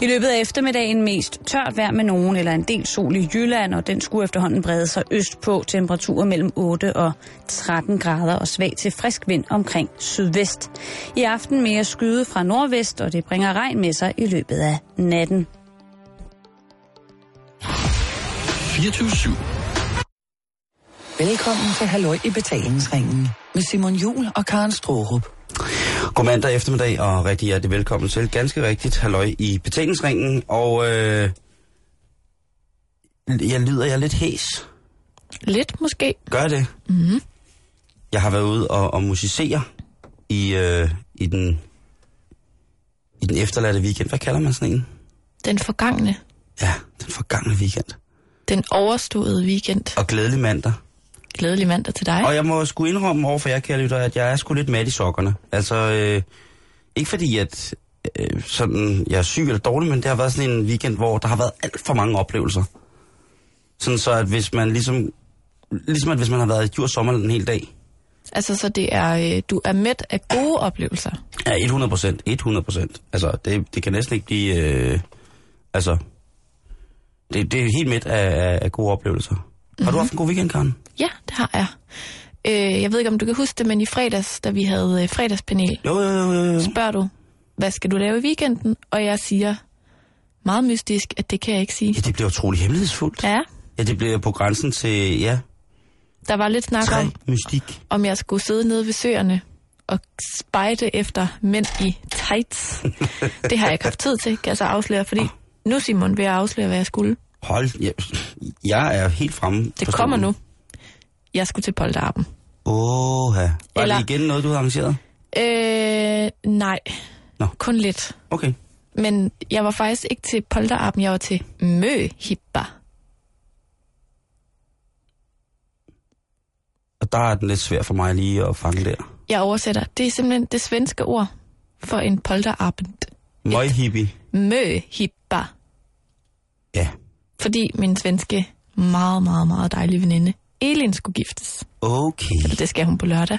I løbet af eftermiddagen mest tørt vejr med nogen eller en del sol i Jylland, og den skulle efterhånden brede sig østpå. Temperaturer mellem 8 og 13 grader og svag til frisk vind omkring sydvest. I aften mere skyde fra nordvest, og det bringer regn med sig i løbet af natten. 24 Velkommen til Halløj i betalingsringen med Simon Jul og Karen Strohrup. God mandag eftermiddag, og rigtig hjertelig velkommen til. Ganske rigtigt, halløj i betalingsringen, og øh, jeg lyder jeg lidt hæs. Lidt måske. Gør det? Mm-hmm. Jeg har været ude og, og musicere i, øh, i, den, i den efterladte weekend. Hvad kalder man sådan en? Den forgangne. Ja, den forgangne weekend. Den overståede weekend. Og glædelig mandag. Glædelig mandag til dig. Og jeg må sgu indrømme over for jer, kære lytter, at jeg er sgu lidt mad i sokkerne. Altså, øh, ikke fordi, at øh, sådan, jeg er syg eller dårlig, men det har været sådan en weekend, hvor der har været alt for mange oplevelser. Sådan så, at hvis man ligesom, ligesom at hvis man har været i Djurs Sommer en hel dag. Altså, så det er, øh, du er mæt af gode oplevelser. Ja, 100 procent. 100 procent. Altså, det, det kan næsten ikke blive, øh, altså, det, det er helt midt af, af, af gode oplevelser. Har du haft en god weekend, Karen? Ja, det har jeg. Øh, jeg ved ikke, om du kan huske det, men i fredags, da vi havde øh, fredagspanel, Jo, jo, jo, jo, spørger du, hvad skal du lave i weekenden? Og jeg siger meget mystisk, at det kan jeg ikke sige. Ja, det bliver utrolig hemmelighedsfuldt. Ja, Ja, det bliver på grænsen til, ja, der var lidt snak tre om, mystik. om jeg skulle sidde nede ved søerne og spejde efter mænd i tights. det har jeg ikke haft tid til, kan jeg så afsløre, fordi nu, Simon, vil jeg afsløre, hvad jeg skulle. Hold, jeg, jeg er helt fremme. Det kommer nu. Jeg skulle til Polterappen. Åh, Var Eller- det igen noget, du har arrangeret? Øh, nej. Nå. Kun lidt. Okay. Men jeg var faktisk ikke til Polterappen, jeg var til Møhippa. Og der er den lidt svær for mig lige at fange der. Jeg oversætter. Det er simpelthen det svenske ord for en Polterabend. Møghippie. Møhippa. Ja. Fordi min svenske meget, meget, meget dejlige veninde, Elin, skulle giftes. Okay. Eller det skal hun på lørdag.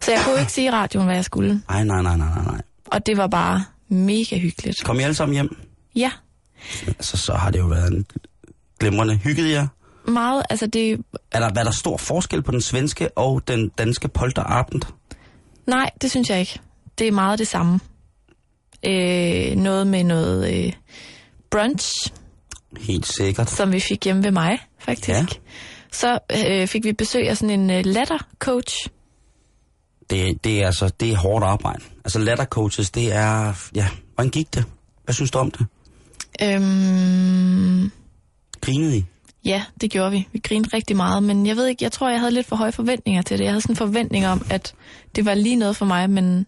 Så jeg kunne ikke sige i radioen, hvad jeg skulle. Ej, nej, nej, nej, nej, nej. Og det var bare mega hyggeligt. Kom I alle sammen hjem? Ja, Altså, så har det jo været en glimrende. Hyggede jer? meget. Altså det, Er der, er der stor forskel på den svenske og den danske polterabend? nej, det synes jeg ikke. Det er meget det samme. Øh, noget med noget øh, brunch, Helt sikkert. som vi fik hjemme ved mig, faktisk. Ja. Så øh, fik vi besøg af sådan en øh, lattercoach. Det, det er altså, det er hårdt arbejde. Altså lattercoaches, det er, ja, hvordan gik det? Hvad synes du om det? Øhm, Grinede I? ja, det gjorde vi. Vi grinede rigtig meget, men jeg ved ikke, jeg tror, jeg havde lidt for høje forventninger til det. Jeg havde sådan en forventning om, at det var lige noget for mig, men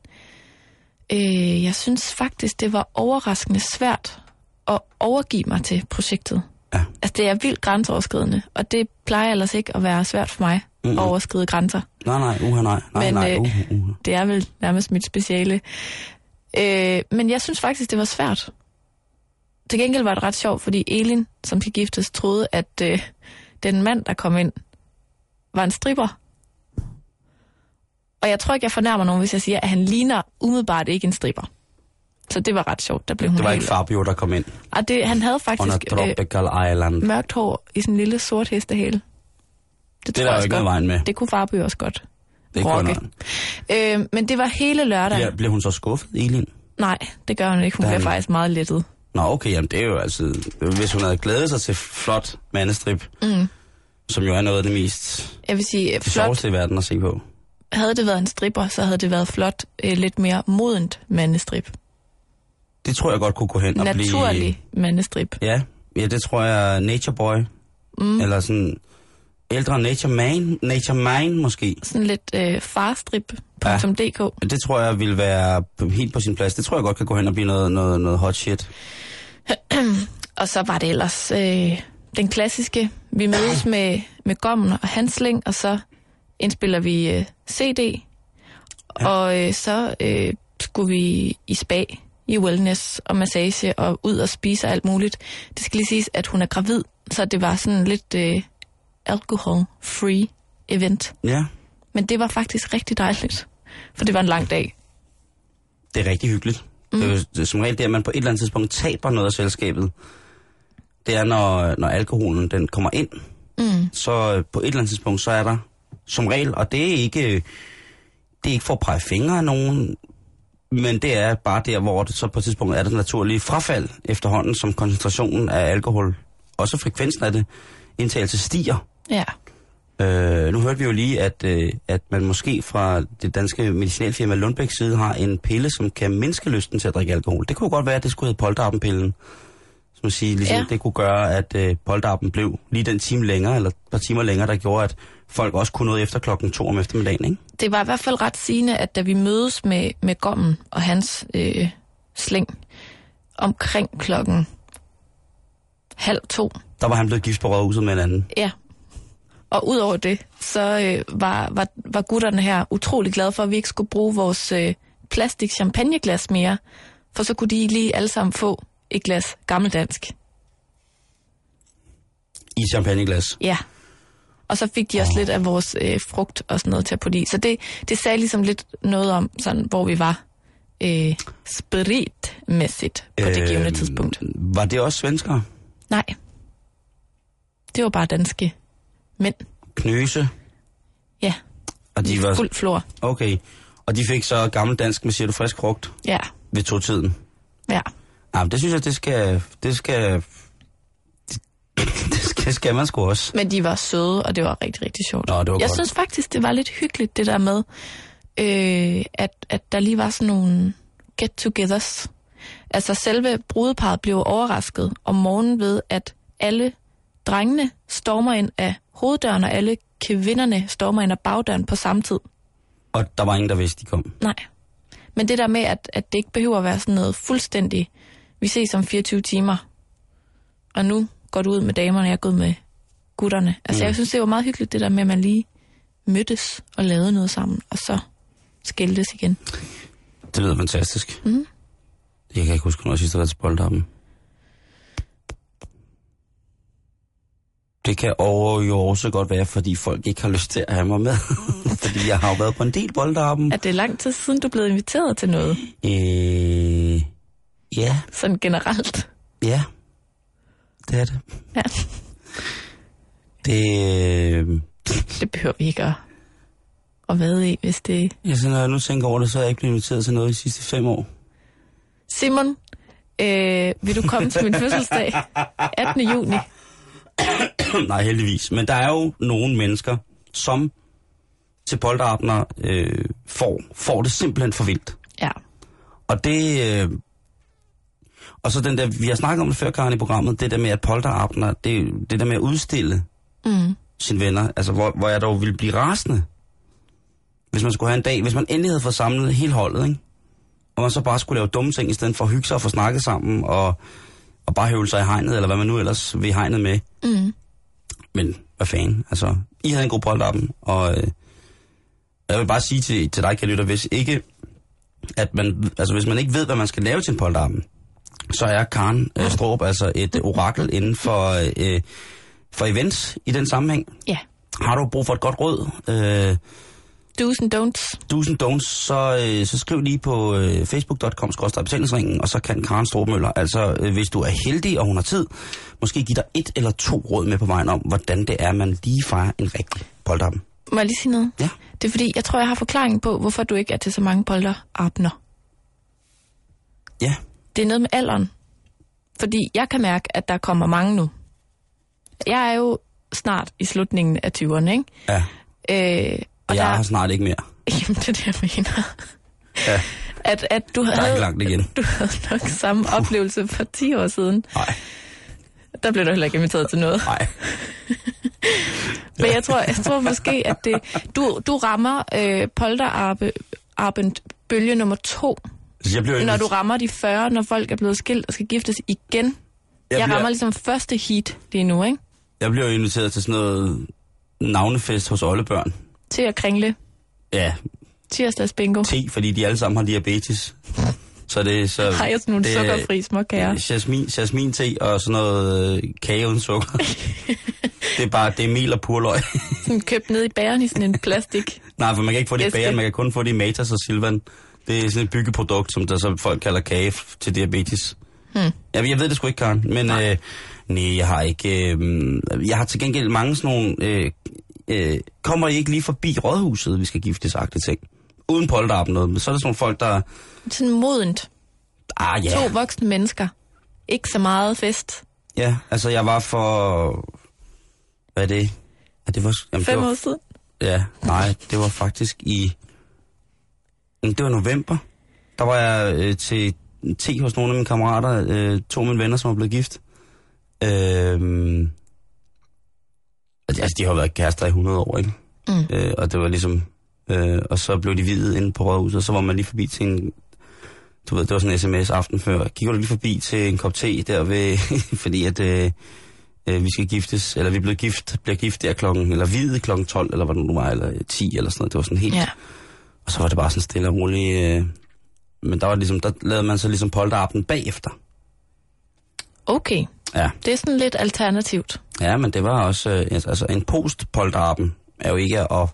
øh, jeg synes faktisk, det var overraskende svært at overgive mig til projektet. Ja. Altså, det er vildt grænseoverskridende, og det plejer ellers ikke at være svært for mig Mm-mm. at overskride grænser. Nej, nej, uha, nej. Nej, Men, nej, øh, uh, uh. Det er vel nærmest mit speciale. Øh, men jeg synes faktisk, det var svært. Til gengæld var det ret sjovt, fordi Elin, som skal giftes, troede, at øh, den mand, der kom ind, var en stripper. Og jeg tror ikke, jeg fornærmer nogen, hvis jeg siger, at han ligner umiddelbart ikke en stripper. Så det var ret sjovt. Der blev hun Det var helt... ikke Fabio, der kom ind Og det, han havde faktisk øh, island. mørkt hår i sådan en lille sort hestehale. Det, Det er der jo ikke noget vejen med. Det kunne Fabio også godt. Det rocke. Øh, men det var hele lørdag. Bliver, bliver hun så skuffet, Elin? Nej, det gør hun ikke. Hun er bliver faktisk meget lettet. Nå, okay, jamen det er jo altså... Hvis hun havde glædet sig til flot mandestrip, Mm. som jo er noget af det mest Jeg vil sige, det flot, i verden at se på. havde det været en stripper, så havde det været flot, øh, lidt mere modent mandestrip. Det tror jeg godt kunne gå hen og blive... Naturlig mandestrip. Ja, ja, det tror jeg Nature Boy. Mm. Eller sådan ældre Nature Man. Nature Man måske. Sådan lidt øh, farstrip.dk. Ja. Det tror jeg vil være helt på sin plads. Det tror jeg godt kan gå hen og blive noget, noget, noget hot shit. Og så var det ellers øh, den klassiske. Vi mødes med, med gommen og hansling, og så indspiller vi øh, CD. Ja. Og øh, så øh, skulle vi i spa, i wellness og massage og ud og spise og alt muligt. Det skal lige siges, at hun er gravid, så det var sådan lidt øh, alcohol-free event. Ja, Men det var faktisk rigtig dejligt, for det var en lang dag. det er rigtig hyggeligt. Mm. Det er jo det er som regel det, at man på et eller andet tidspunkt taber noget af selskabet. Det er, når, når alkoholen den kommer ind. Mm. Så øh, på et eller andet tidspunkt, så er der som regel, og det er ikke, det er ikke for at pege fingre af nogen, men det er bare der, hvor det så på et tidspunkt er det naturlige frafald efterhånden, som koncentrationen af alkohol, også frekvensen af det, indtagelse stiger. Ja. Øh, nu hørte vi jo lige, at, øh, at man måske fra det danske medicinalfirma Lundbæks side har en pille, som kan mindske lysten til at drikke alkohol. Det kunne godt være, at det skulle hedde polterappen-pillen. At sige, ligesom, ja. det kunne gøre, at øh, polterappen blev lige den time længere, eller et par timer længere, der gjorde, at folk også kunne noget efter klokken to om eftermiddagen, ikke? Det var i hvert fald ret sigende, at da vi mødes med, med Gommen og hans øh, slæng omkring klokken halv to, Der var han blevet gift på rådhuset med en anden. ja. Og udover det, så øh, var, var, var gutterne her utrolig glade for, at vi ikke skulle bruge vores øh, plastik champagneglas mere, for så kunne de lige alle sammen få et glas gammeldansk. I champagneglas. Ja. Og så fik de også oh. lidt af vores øh, frugt og sådan noget til at putte i. Så det, det sagde ligesom lidt noget om, sådan, hvor vi var øh, spiritmæssigt på det givende tidspunkt. Var det også svenskere? Nej. Det var bare danske mænd. Knøse? Ja, Og de var... fuld flor. Okay. Og de fik så gammeldansk med, siger du, frisk frugt Ja, ved to-tiden. ja. Ja, men det synes jeg, det skal... Det skal... Det, det skal, skal man sgu også. Men de var søde, og det var rigtig, rigtig sjovt. Nå, det var Jeg godt. synes faktisk, det var lidt hyggeligt, det der med, øh, at, at der lige var sådan nogle get-togethers. Altså selve brudeparet blev overrasket om morgenen ved, at alle drengene stormer ind af hoveddøren, og alle kvinderne stormer ind af bagdøren på samme tid. Og der var ingen, der vidste, de kom. Nej. Men det der med, at, at det ikke behøver at være sådan noget fuldstændig, vi ses om 24 timer, og nu går du ud med damerne, jeg er gået med gutterne. Altså mm. jeg synes, det var meget hyggeligt, det der med, at man lige mødtes og lavede noget sammen, og så skældtes igen. Det lyder fantastisk. Mhm. Jeg kan ikke huske, når jeg sidst har været til. Det kan over jo også godt være, fordi folk ikke har lyst til at have mig med. fordi jeg har jo været på en del boldarben. Er det lang tid siden, du blevet inviteret til noget? Øh, ja, Sådan generelt. ja. Det er det. Ja. Det, øh, Det behøver vi ikke at, at vade i, hvis det... ja, så når jeg nu tænker over det, så er jeg ikke blevet inviteret til noget de sidste fem år. Simon, øh, vil du komme til min fødselsdag? 18. juni. Nej, heldigvis. Men der er jo nogle mennesker, som til polterabner øh, får, får det simpelthen for vildt. Ja. Og det... Øh, og så den der, vi har snakket om det før, Karen, i programmet, det der med, at polterabner, det, det der med at udstille Mm. sine venner, altså hvor, hvor jeg dog ville blive rasende, hvis man skulle have en dag, hvis man endelig havde fået samlet hele holdet, ikke? Og man så bare skulle lave dumme ting, i stedet for at hygge sig og få snakket sammen, og, og bare høvle sig i hegnet, eller hvad man nu ellers vil hegnet med. Mm. Men hvad fanden, altså, I havde en god polterappen, og øh, jeg vil bare sige til, til dig, kan lytter, hvis ikke, at man, altså hvis man ikke ved, hvad man skal lave til en polterappen, så er Karen øh, Strup altså et orakel inden for, øh, for events i den sammenhæng. Ja. Har du brug for et godt råd, øh, Do's and don'ts. do's and don'ts, så, øh, så skriv lige på øh, facebook.com betalingsringen, og så kan Karen Strobmøller, altså øh, hvis du er heldig, og hun har tid, måske give dig et eller to råd med på vejen om, hvordan det er, man lige fejrer en rigtig polterappen. Må jeg lige sige noget? Ja. Det er fordi, jeg tror, jeg har forklaringen på, hvorfor du ikke er til så mange polterabner. Ja, Det er noget med alderen. Fordi jeg kan mærke, at der kommer mange nu. Jeg er jo snart i slutningen af 20'erne, ikke? ja. Øh, og jeg der, har snart ikke mere. Jamen, det er det, jeg mener. Ja, At, at du der er havde, ikke langt igen. du havde nok samme oplevelse for 10 år siden. Nej, Der blev du heller ikke inviteret til noget. nej. Men jeg tror, jeg tror måske, at det, du, du rammer øh, polterabend bølge nummer to, Jeg bliver når du rammer de 40, når folk er blevet skilt og skal giftes igen. Jeg, jeg bliver- rammer ligesom første heat lige nu, ikke? Jeg bliver jo inviteret til sådan noget navnefest hos oldebørn. Til at kringle. Ja, Tirsdags bingo. te, fordi de alle sammen har diabetes. Så det så... Har jeg sådan nogle det er- sukkerfri småkager? Jasmin, jasmin te og sådan noget øh, kage uden sukker. det er bare, det er mel og purløg. Sådan købt ned i bæren i sådan en plastik. Nej, for man kan ikke få det i bageren, man kan kun få det i Matas og Silvan. Det er sådan et byggeprodukt, som der så folk kalder kage til diabetes. Hmm. Jeg, jeg ved det sgu ikke, Karen, men øh, nej, jeg har ikke... Øh, jeg har til gengæld mange sådan nogle... Øh, øh, kommer I ikke lige forbi rådhuset, vi skal gifte sagte ting? Uden polterappen noget, men så er der sådan nogle folk, der... Sådan modent. Ah, ja. To voksne mennesker. Ikke så meget fest. Ja, altså jeg var for... Hvad er det? Ja, det var, jamen, Fem det var, år siden. Ja, nej, det var faktisk i... Det var november. Der var jeg øh, til te hos nogle af mine kammerater, øh, to af mine venner, som var blevet gift. Øh, altså, de har været kærester i 100 år, ikke? Mm. Øh, og det var ligesom... Øh, og så blev de videt inde på rådhuset, og så var man lige forbi til en... Du ved, det var sådan en sms aften før. Kigger du lige forbi til en kop te der ved... fordi at... Øh, øh, vi skal giftes, eller vi blevet gift, bliver gift der klokken, eller videt klokken 12, eller hvad det nu var, eller 10, eller sådan noget. Det var sådan helt... Ja. Og så var det bare sådan stille og roligt. Øh, men der var ligesom, der lavede man så ligesom polterappen bagefter. Okay. Ja. Det er sådan lidt alternativt. Ja, men det var også, øh, altså en post polterappen er jo ikke at,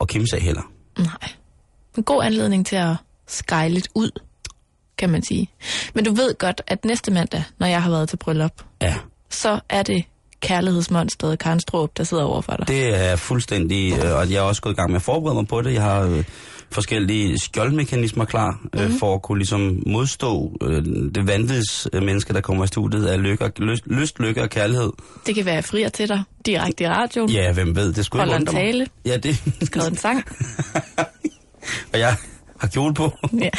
at kimse af heller. Nej. En god anledning til at skyle lidt ud, kan man sige. Men du ved godt, at næste mandag, når jeg har været til bryllup, Ja, så er det kærlighedsmonstret Karen Strup, der sidder over for dig. det er fuldstændig, øh, og jeg er også gået i gang med at forberede mig på det. Jeg har øh, forskellige skjoldmekanismer klar, øh, Mhm. for at kunne ligesom modstå øh, det vanvids øh, menneske, der kommer i studiet af lykke, og- lyst, lyst, lykke og kærlighed. Det kan være, jeg frier til dig direkte i radioen. Ja, hvem ved, det skulle ikke en tale. Ja, det, Skrevet en sang. og jeg har kjole på. Ja.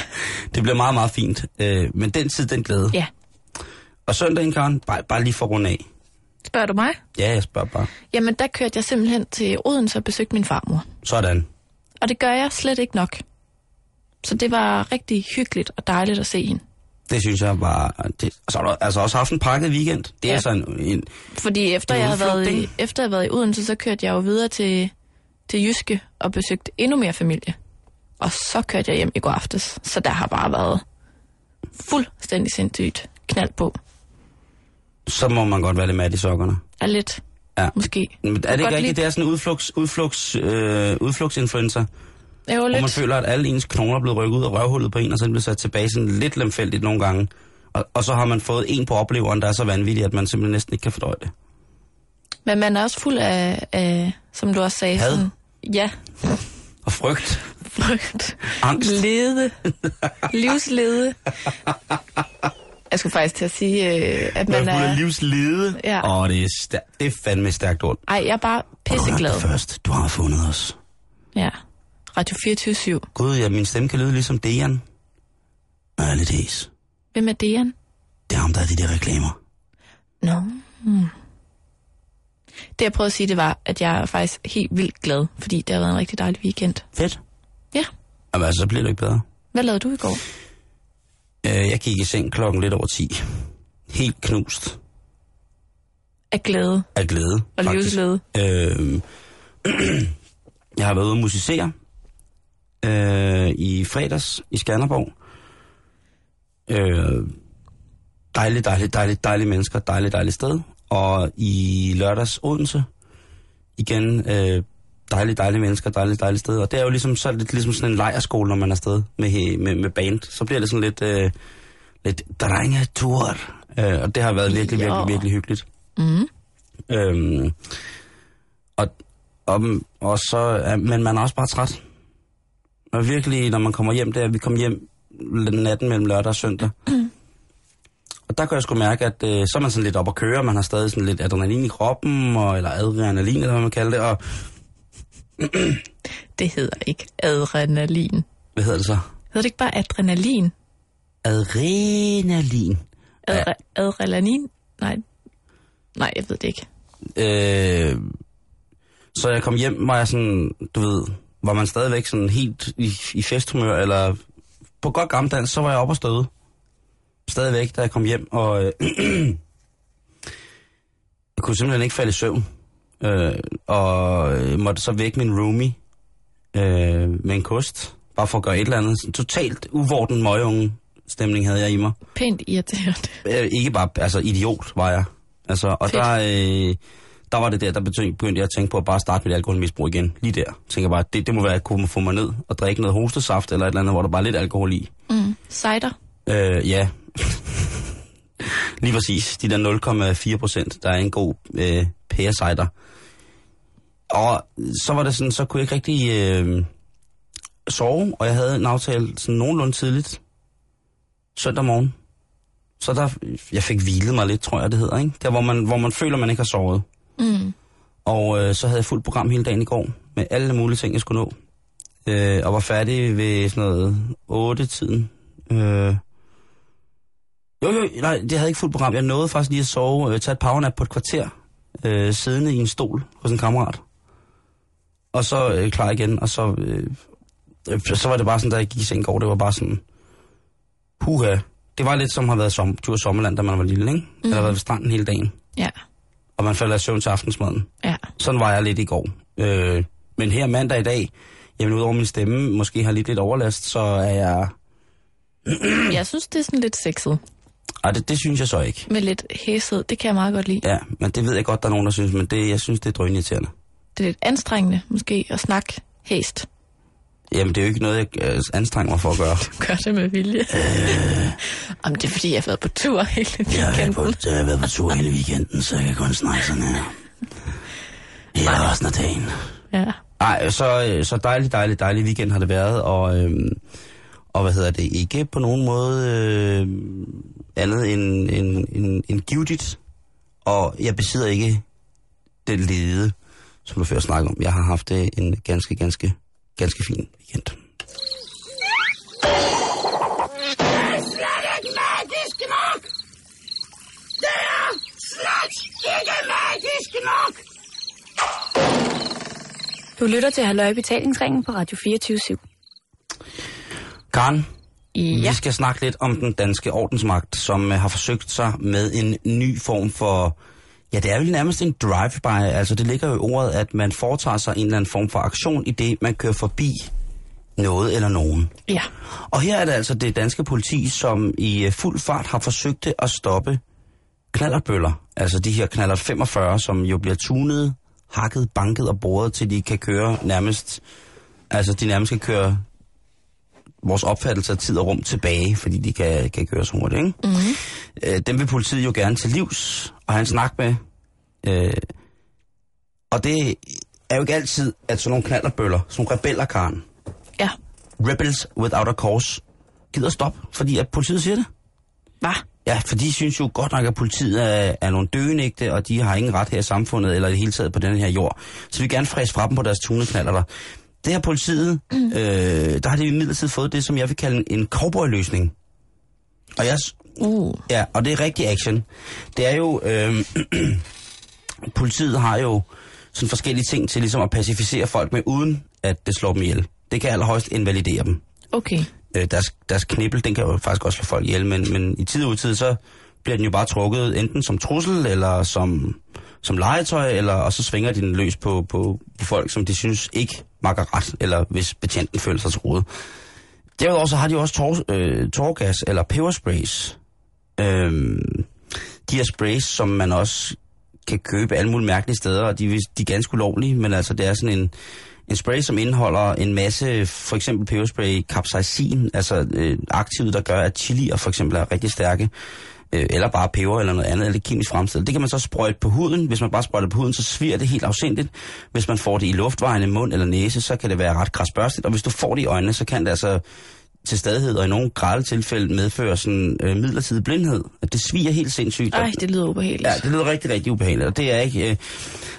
Det bliver meget, meget fint. Øh, men den tid, den glæde. ja. Og søndagen, Karen, bare, bare lige for at runde af. Spørger du mig? Ja, jeg spørger bare. Jamen, der kørte jeg simpelthen til Odense og besøgte min farmor. Sådan. Og det gør jeg slet ikke nok. Så det var rigtig hyggeligt og dejligt at se hende. Det synes jeg var... Det, og så har du altså også haft en pakket weekend. Det er Ja. altså en, en... Fordi efter er jeg, havde været i, efter jeg havde været i Odense, så kørte jeg jo videre til, til Jyske og besøgte endnu mere familie. Og så kørte jeg hjem i går aftes. Så der har bare været fuldstændig sindssygt knald på. Så må man godt være lidt mat i sokkerne. Er lidt, Ja. måske. Men er det ikke rigtigt? lide- Det er sådan en udflugts, udflugts, øh, udflugtsinfluencer, er jo hvor man lidt. føler, at alle ens knogler er blevet rykket ud af røvhullet på en, og så er blevet sat tilbage sådan lidt lemfældigt nogle gange. Og, og så har man fået en på opleveren, der er så vanvittig, at man simpelthen næsten ikke kan fordøje det. Men man er også fuld af, af som du også sagde, Had? sådan, ja, Og frygt, frygt, angst. lede, livslede. Jeg skulle faktisk til at sige, øh, at man er er... livslede. Ja. Åh, det er, stær- det er fandme stærkt ord. Ej, jeg er bare Og du pisseglad. det først. Du har fundet os. Ja. Radio 24 Gud, ja, min stemme kan lyde ligesom Dejan. Er lidt hæs. Hvem er Dejan? Det er ham, der er de der reklamer. Nå. Hmm. Det jeg prøvede at sige, det var, at jeg er faktisk helt vildt glad, fordi det har været en rigtig dejlig weekend. Fedt. Ja. Jamen, altså, så bliver det ikke bedre. Hvad lavede du i går? Øh, jeg gik i seng klokken lidt over 10. Helt knust Af glæde af glæde. og livsglæde. Øh, jeg har været ude og musicere øh, i fredags i Skanderborg. Øh, dejligt, dejligt, dejligt, dejlige mennesker, dejligt, dejligt sted. Og i lørdags Odense, igen, øh, dejligt, dejlige mennesker, dejligt, dejligt sted. Og det er jo ligesom, så det ligesom sådan en lejerskole, når man er afsted med, med, med band. Så bliver det sådan lidt, øh, lidt drengetur. Øh, og det har været virkelig, virkelig, Jo. virkelig hyggeligt. Mm. Øhm, og, og, og så, men man er også bare træt. Og virkelig, når man kommer hjem der, vi kom hjem natten mellem lørdag og søndag. og der kan jeg sgu mærke, at øh, så er man sådan lidt op at køre, man har stadig sådan lidt adrenalin i kroppen, og, eller adrenalin, eller hvad man kalder det, og Det hedder ikke adrenalin. hvad hedder det så? Hedder det ikke bare adrenalin? Adrenalin. Adre- adrenalin? Nej. Nej, jeg ved det ikke. Øh, så jeg kom hjem, var jeg sådan, du ved, var man stadigvæk sådan helt i, i festhumør, eller på godt gammeldansk, så var jeg oppe og støde. Stadigvæk, da jeg kom hjem, og øh, jeg kunne simpelthen ikke falde i søvn. Øh, og øh, måtte så vække min roomie øh, med en kost, bare for at gøre et eller andet. Sådan Totalt uvorten møgeunge stemning havde jeg i mig. Pænt irriterende. Øh, ikke bare, altså idiot var jeg. Altså, og Fedt. der, øh, der var det der, der begyndte jeg at tænke på at bare starte mit alkoholmisbrug igen. Lige der. Tænker bare, det, det må være, at jeg kunne få mig ned og drikke noget hostesaft eller et eller andet, hvor der bare er lidt alkohol i. Mm. Cider. Øh, ja. Lige præcis. De der 0,4 procent, der er en god øh, pærecider. Og så var det sådan, så kunne jeg ikke rigtig øh, sove, og jeg havde en aftale sådan nogenlunde tidligt. Søndag morgen. Så der, jeg fik hvilet mig lidt, tror jeg det hedder, ikke? Der hvor man, hvor man føler, man ikke har sovet. Mm. Og øh, så havde jeg fuldt program hele dagen i går, med alle mulige ting, jeg skulle nå. Øh, og var færdig ved sådan noget 8-tiden. Øh, jo, jo, nej, det havde ikke fuldt program. Jeg nåede faktisk lige at sove, øh, tage et powernap på et kvarter, øh, siddende i en stol hos en kammerat. Og så øh, klar igen, og så, øh, så var det bare sådan, da jeg gik i seng i går, det var bare sådan, puha. Det var lidt som at have været som, tur sommerland, da man var lille, ikke? Mm. Eller været ved stranden hele dagen, Ja. og man falder i søvn til aftensmaden. Ja. Sådan var jeg lidt i går. Øh, men her mandag i dag, jamen udover min stemme måske har lidt lidt overlast, så er jeg... Jeg synes, det er sådan lidt sexet. Ej, det, det synes jeg så ikke. Med lidt hæshed. Det kan jeg meget godt lide. Ja, men det ved jeg godt, der er nogen, der synes, men det, jeg synes, det er drønirriterende. Det er lidt anstrengende, måske, at snakke hæst. Jamen, det er jo ikke noget, jeg øh, anstrenger mig for at gøre. Gør det med vilje. Øh... Om det er, fordi jeg har været på tur hele weekenden. jeg har været på tur hele weekenden, så jeg kan kun snakke sådan her. Ja, resten af dagen. Ja. Nej, så, øh, så dejlig, dejlig, dejlig weekend har det været, og, øhm, og hvad hedder det, ikke på nogen måde øh, andet end, end, end, end givetigt, og jeg besidder ikke den lede, som du før snakkede om. Jeg har haft øh, en ganske, ganske, ganske fin weekend. Du lytter til Halløj Betalingsringen på Radio 24 Karen, Ja. vi skal snakke lidt om den danske ordensmagt, som øh, har forsøgt sig med en ny form for... Ja, det er vel nærmest en drive-by. Altså, det ligger jo i ordet, at man foretager sig en eller anden form for aktion i det, man kører forbi noget eller nogen. Ja. Og her er det altså det danske politi, som i øh, fuld fart har forsøgt at stoppe knallertbøller. Altså de her knaller 45, som jo bliver tunet, hakket, banket og boret, til de kan køre nærmest... Altså de nærmest kan køre vores opfattelse af tid og rum tilbage, fordi de kan, kan køre så hurtigt. Ikke? Mm-hmm. Øh, dem vil politiet jo gerne til livs, og have en snak med. Øh, og det er jo ikke altid, at sådan nogle knallerbøller, sådan nogle rebeller, Karen, Ja. rebels without a cause, gider stoppe, fordi at politiet siger det. Hvad? Ja, for de synes jo godt nok, at politiet er, er nogle døgenægte, og de har ingen ret her i samfundet, eller i det hele taget på den her jord. Så vi vil gerne fræse fra dem på deres tuneknaller der. Det her politiet, mm. øh, der har de imidlertid fået det, som jeg vil kalde en, cowboy-løsning. Og jeg, Uh. Ja, og det er rigtig action. Det er jo... Øh, politiet har jo sådan forskellige ting til ligesom at pacificere folk med, uden at det slår dem ihjel. Det kan allerhøjst invalidere dem. Okay. Øh, deres, deres knibbel, den kan jo faktisk også slå folk ihjel, men, men i tid og utid, så bliver den jo bare trukket enten som trussel, eller som, som legetøj, eller, og så svinger de den løs på, på, på folk, som de synes ikke makker ret, eller hvis betjenten føler sig truet. Derudover så har de også tor, øh, torgas eller pebersprays. Øhm, de her sprays, som man også kan købe alle mulige mærkelige steder, og de, er de er ganske ulovlige, men altså det er sådan en, en spray, som indeholder en masse, for eksempel peberspray, capsaicin, altså øh, aktivet, der gør, at chilier for eksempel er rigtig stærke, øh, eller bare peber eller noget andet, eller kemisk fremstillet. Det kan man så sprøjte på huden. Hvis man bare sprøjter på huden, så sviger det helt afsindigt. Hvis man får det i luftvejene, mund eller næse, så kan det være ret krasbørstigt, og hvis du får det i øjnene, så kan det altså til stadighed og i nogle grælde tilfælde medføre sådan øh, midlertidig blindhed. At det sviger helt sindssygt. Ej, det lyder ubehageligt. Ja, det lyder rigtig, rigtig ubehageligt, og det er ikke... Øh,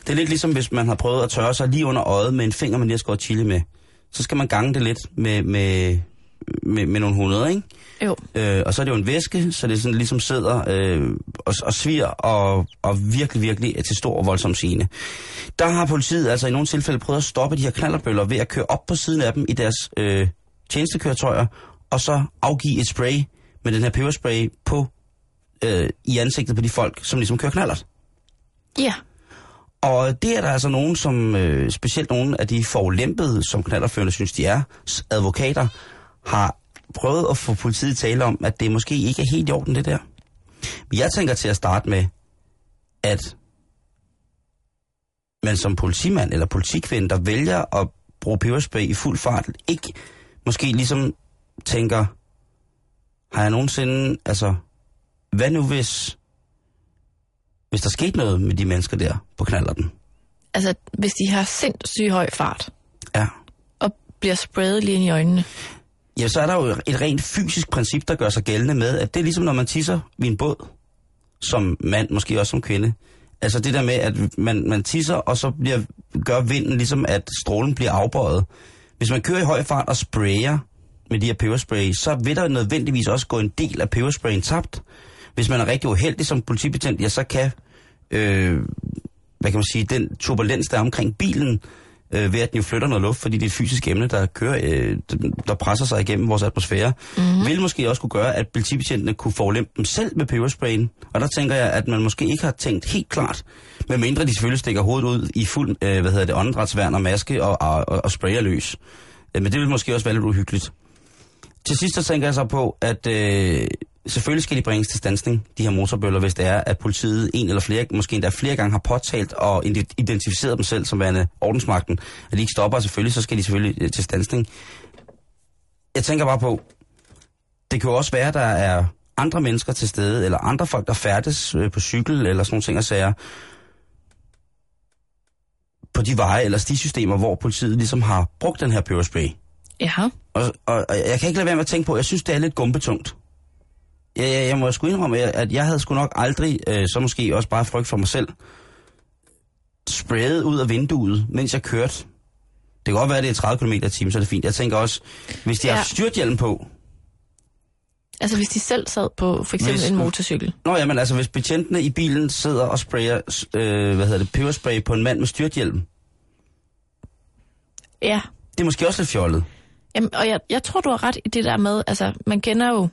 det er lidt ligesom, hvis man har prøvet at tørre sig lige under øjet med en finger, man lige har skåret chili med. Så skal man gange det lidt med, med, med, med nogle hundrede, ikke? Jo. Øh, og så er det jo en væske, så det sådan ligesom sidder øh, og, og sviger og, og virkelig, virkelig er til stor og voldsom scene. Der har politiet altså i nogle tilfælde prøvet at stoppe de her knallerbøller ved at køre op på siden af dem i deres øh, tjenestekøretøjer, og så afgive et spray med den her peberspray på, øh, i ansigtet på de folk, som ligesom kører knallert. Ja. Og det er der altså nogen, som øh, specielt nogle af de forulempede, som knallerførende synes, de er, advokater, har prøvet at få politiet tale om, at det måske ikke er helt i orden, det der. Men jeg tænker til at starte med, at Men som politimand eller politikvinde, der vælger at bruge peberspray i fuld fart, ikke måske ligesom tænker, har jeg nogensinde, altså, hvad nu hvis, hvis der skete noget med de mennesker der på knallerten? Altså, hvis de har sindssygt høj fart Ja. og bliver sprayet lige ind i øjnene. Ja, så er der jo et rent fysisk princip, der gør sig gældende med, at det er ligesom, når man tisser ved en båd, som mand, måske også som kvinde. Altså det der med, at man, man tisser, og så bliver, gør vinden ligesom, at strålen bliver afbøjet. Hvis man kører i høj fart og sprayer med de her peberspray, så vil der nødvendigvis også gå en del af pebersprayen tabt. Hvis man er rigtig uheldig som politibetjent, ja, så kan, øh, hvad kan man sige, den turbulens, der er omkring bilen, øh, ved at den jo flytter noget luft, fordi det er et fysisk emne, der kører, øh, der presser sig igennem vores atmosfære, mm-hmm. vil måske også kunne gøre, at politibetjentene kunne forulempe dem selv med pebersprayen. Og der tænker jeg, at man måske ikke har tænkt helt klart, medmindre de selvfølgelig stikker hovedet ud i fuld, øh, hvad hedder det, åndedrætsværn og maske og, og, og, og sprayer løs. Øh, men det vil måske også være lidt uhyggeligt. Til sidst så tænker jeg så på, at øh, selvfølgelig skal de bringes til stansning, de her motorbøller, hvis det er, at politiet en eller flere, måske endda flere gange har påtalt og ide- identificeret dem selv som værende ordensmagten. At de ikke stopper, selvfølgelig, så skal de selvfølgelig øh, til stansning. Jeg tænker bare på, det kan jo også være, at der er andre mennesker til stede, eller andre folk, der færdes øh, på cykel, eller sådan nogle ting og sager, på de veje eller stisystemer, hvor politiet ligesom har brugt den her peberspray. Ja. Og, og, og jeg kan ikke lade være med at tænke på, jeg synes, det er lidt gumbetungt. Jeg, jeg, jeg må sgu indrømme, at jeg havde sgu nok aldrig, øh, så måske også bare frygt for mig selv, sprayet ud af vinduet, mens jeg kørte. Det kan godt være, at det er 30 km i timen, så er det fint. Jeg tænker også, hvis de ja. Ja. har styrthjelm på, Altså, hvis de selv sad på for eksempel Hvis- en motorcykel. Nå ja, men altså hvis betjentene i bilen sidder og sprayer, øh, hvad hedder det, peberspray på en mand med styrthjelm, Ja. det er måske også lidt fjollet. Jamen, og jeg, jeg tror, du har ret i det der med, altså, man kender jo,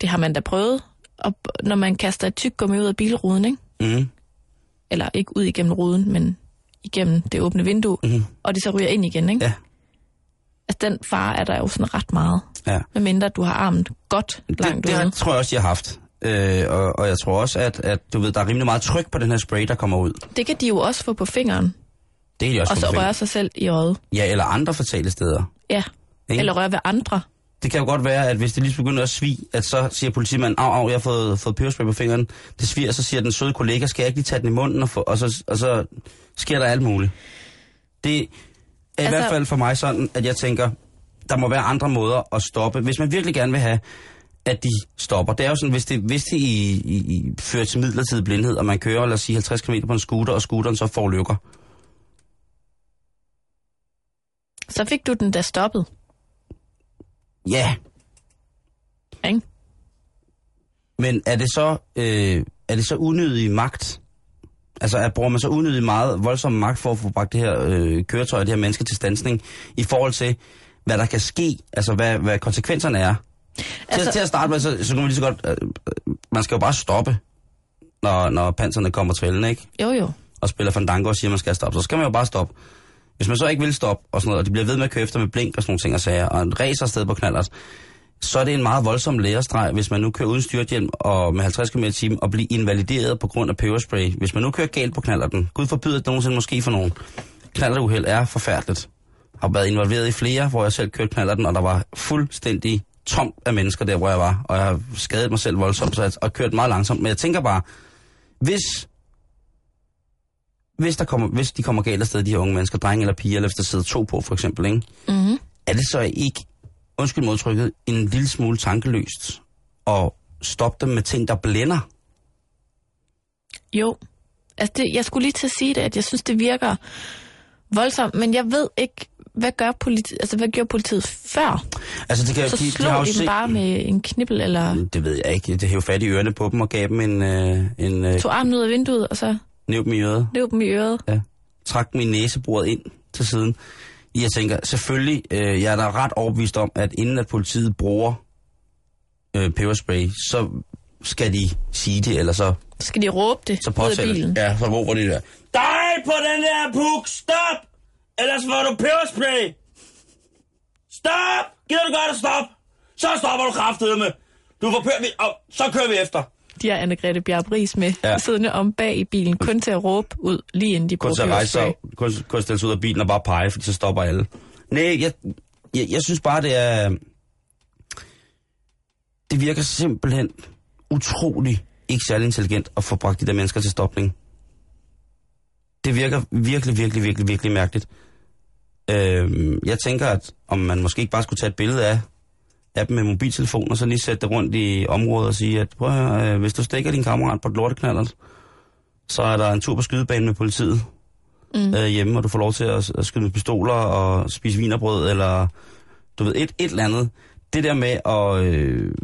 det har man da prøvet, og når man kaster et tyggegummi ud af bilruden, ikke? Mm. eller ikke ud igennem ruden, men igennem det åbne vindue, Mhm. og det så ryger ind igen, ikke? Ja. Altså, den fare er der jo sådan ret meget. Ja. Medmindre du har armen godt langt Det, det ude. tror jeg også, de har haft. Øh, og, og jeg tror også, at, at du ved, der er rimelig meget tryk på den her spray, der kommer ud. Det kan de jo også få på fingeren, Det kan de også og så røre sig selv i øjet. Ja, eller andre fatale steder. Ja. Ikke? Eller røre ved andre. Det kan jo godt være, at hvis det lige begynder at svige, at så siger politimanden, au, au, jeg har fået, fået peberspray på fingeren. Det sviger, så siger den søde kollega, skal jeg ikke lige tage den i munden? Og, få, og, så, og så sker der alt muligt. Det er i Altså- hvert fald for mig sådan, at jeg tænker, der må være andre måder at stoppe. Hvis man virkelig gerne vil have, at de stopper. Det er jo sådan, hvis det, hvis det i, i, i fører til midlertidig blindhed, og man kører, lad os sige, 50 km på en scooter, og scooteren så får lykker. Så fik du den da stoppet, Ja, ikke? Men er det så, øh, er det så unødig magt? Altså, er, bruger man så unødig meget voldsom magt for at få bragt det her øh, køretøj, det her menneske til stansning, i forhold til, hvad der kan ske, altså hvad, hvad konsekvenserne er? Altså, til, til at starte med, så, så kan man lige så godt, øh, øh, man skal jo bare stoppe, når, når panserne kommer tvælden, ikke? Jo, jo. Og spiller fandango og siger, at man skal stoppe, så skal man jo bare stoppe. Hvis man så ikke vil stoppe, og, sådan noget, og de bliver ved med at køre efter med blink og sådan nogle ting og sager, og en racer afsted på knallert, så er det en meget voldsom lærestreg, hvis man nu kører uden styrthjelm og med 50 km i timen og bliver invalideret på grund af peberspray. Hvis man nu kører galt på knallerten, Gud forbyder det nogensinde måske for nogen. Knalleruheld er forfærdeligt. Jeg har været involveret i flere, hvor jeg selv kørte knallerten, og der var fuldstændig tomt af mennesker der, hvor jeg var. Og jeg har skadet mig selv voldsomt, så jeg har kørt meget langsomt. Men jeg tænker bare, hvis hvis, der kommer, hvis de kommer galt afsted, de her unge mennesker, drenge eller piger, eller hvis der sidder to på for eksempel, ikke? Mm-hmm. er det så ikke, undskyld modtrykket, en lille smule tankeløst at stoppe dem med ting, der blænder? Jo. Altså, det, jeg skulle lige til at sige det, at jeg synes, det virker voldsomt, men jeg ved ikke, hvad gør politiet, altså hvad gjorde politiet før? Altså, det kan, Så de, de slog har jo de, dem set- bare med en knibbel, eller Det ved jeg ikke. Det hævde fat i ørerne på dem og gav dem en, øh, en øh, tog armen ud af vinduet, og så næv dem i øret. løb dem i øret. Ja. Trak min næsebordet ind til siden. Jeg tænker, selvfølgelig, øh, jeg er da ret overbevist om, at inden at politiet bruger øh, peberspray, så skal de sige det, eller så, skal de råbe det så påtæller bilen. Ja, så råber de der. Dig på den der puk, stop! Ellers får du peberspray! Stop! Gider du godt at stoppe? Så stopper du kraftedeme. Du får pør, og så kører vi efter. De har Anne-Grethe Bjarup Ries med, Ja. siddende om bag i bilen, kun til at råbe ud, lige inden de kun bruger til at rejse sig, peberspray. kun, kun at stille sig ud af bilen og bare pege, fordi så stopper alle. Nej, jeg, jeg, jeg synes bare, det er... Det virker simpelthen utrolig ikke særlig intelligent at få bragt de der mennesker til stopning. Det virker virkelig, virkelig, virkelig, virkelig mærkeligt. Øhm, jeg tænker, at om man måske ikke bare skulle tage et billede af, af dem med mobiltelefon, og så lige sætte det rundt i området og sige, at prøv at, høre, øh, hvis du stikker din kammerat på et lorteknallert, så er der en tur på skydebanen med politiet mm. øh, hjemme, og du får lov til at, at skyde med pistoler og spise vinerbrød, eller du ved, et, et eller andet. Det der med at... Øh,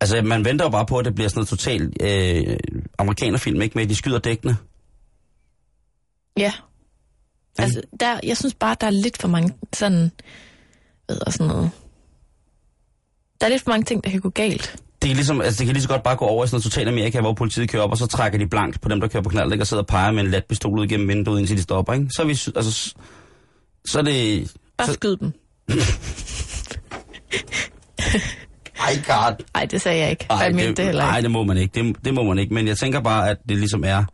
altså, man venter jo bare på, at det bliver sådan noget totalt øh, amerikanerfilm, ikke? Med, at de skyder dækkene. Ja. Altså, der, jeg synes bare, der er lidt for mange sådan, ved jeg, sådan noget. Der er lidt for mange ting, der kan gå galt. Det kan, ligesom, altså, det kan lige så godt bare gå over i sådan noget totalt Amerika, hvor politiet kører op, og så trækker de blankt på dem, der kører på knald, ikke? og sidder og peger med en lat pistol ud gennem vinduet, indtil de stopper. Ikke? Så er vi, altså, så er det... Bare så, skyd dem. Ej, God. Nej, det sagde jeg ikke. Ej, jeg mente det, det heller nej, ikke. det må man ikke. Det, det må man ikke. Men jeg tænker bare, at det ligesom er...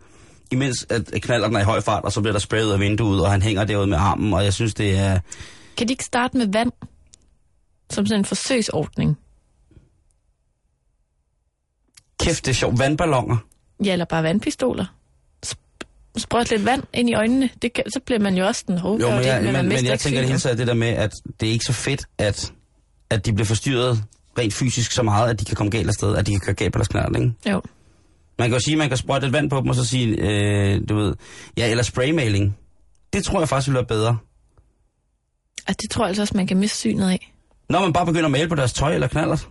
Imens at knalleren er i høj fart, og så bliver der sprayet ud af vinduet, og han hænger derude med armen, og jeg synes, det er... Kan de ikke starte med vand? Som sådan en forsøgsordning? Kæft, det er sjovt. Vandballoner. Ja, eller bare vandpistoler. Sp- Sprøjt lidt vand ind i øjnene. Det kan, så bliver man jo også den hårde. Jo, men, jeg, men, men jeg tænker det hele taget det der med, at det er ikke så fedt, at, at de bliver forstyrret rent fysisk så meget, at de kan komme galt afsted, at de kan køre galt på deres knald, ikke? Jo. Man kan jo sige, at man kan sprøjte lidt vand på dem, og så sige, øh, du ved, ja, eller spraymaling. Det tror jeg faktisk ville være bedre. Altså, det tror jeg altså også, man kan miste synet af. Når man bare begynder at male på deres tøj eller knaller.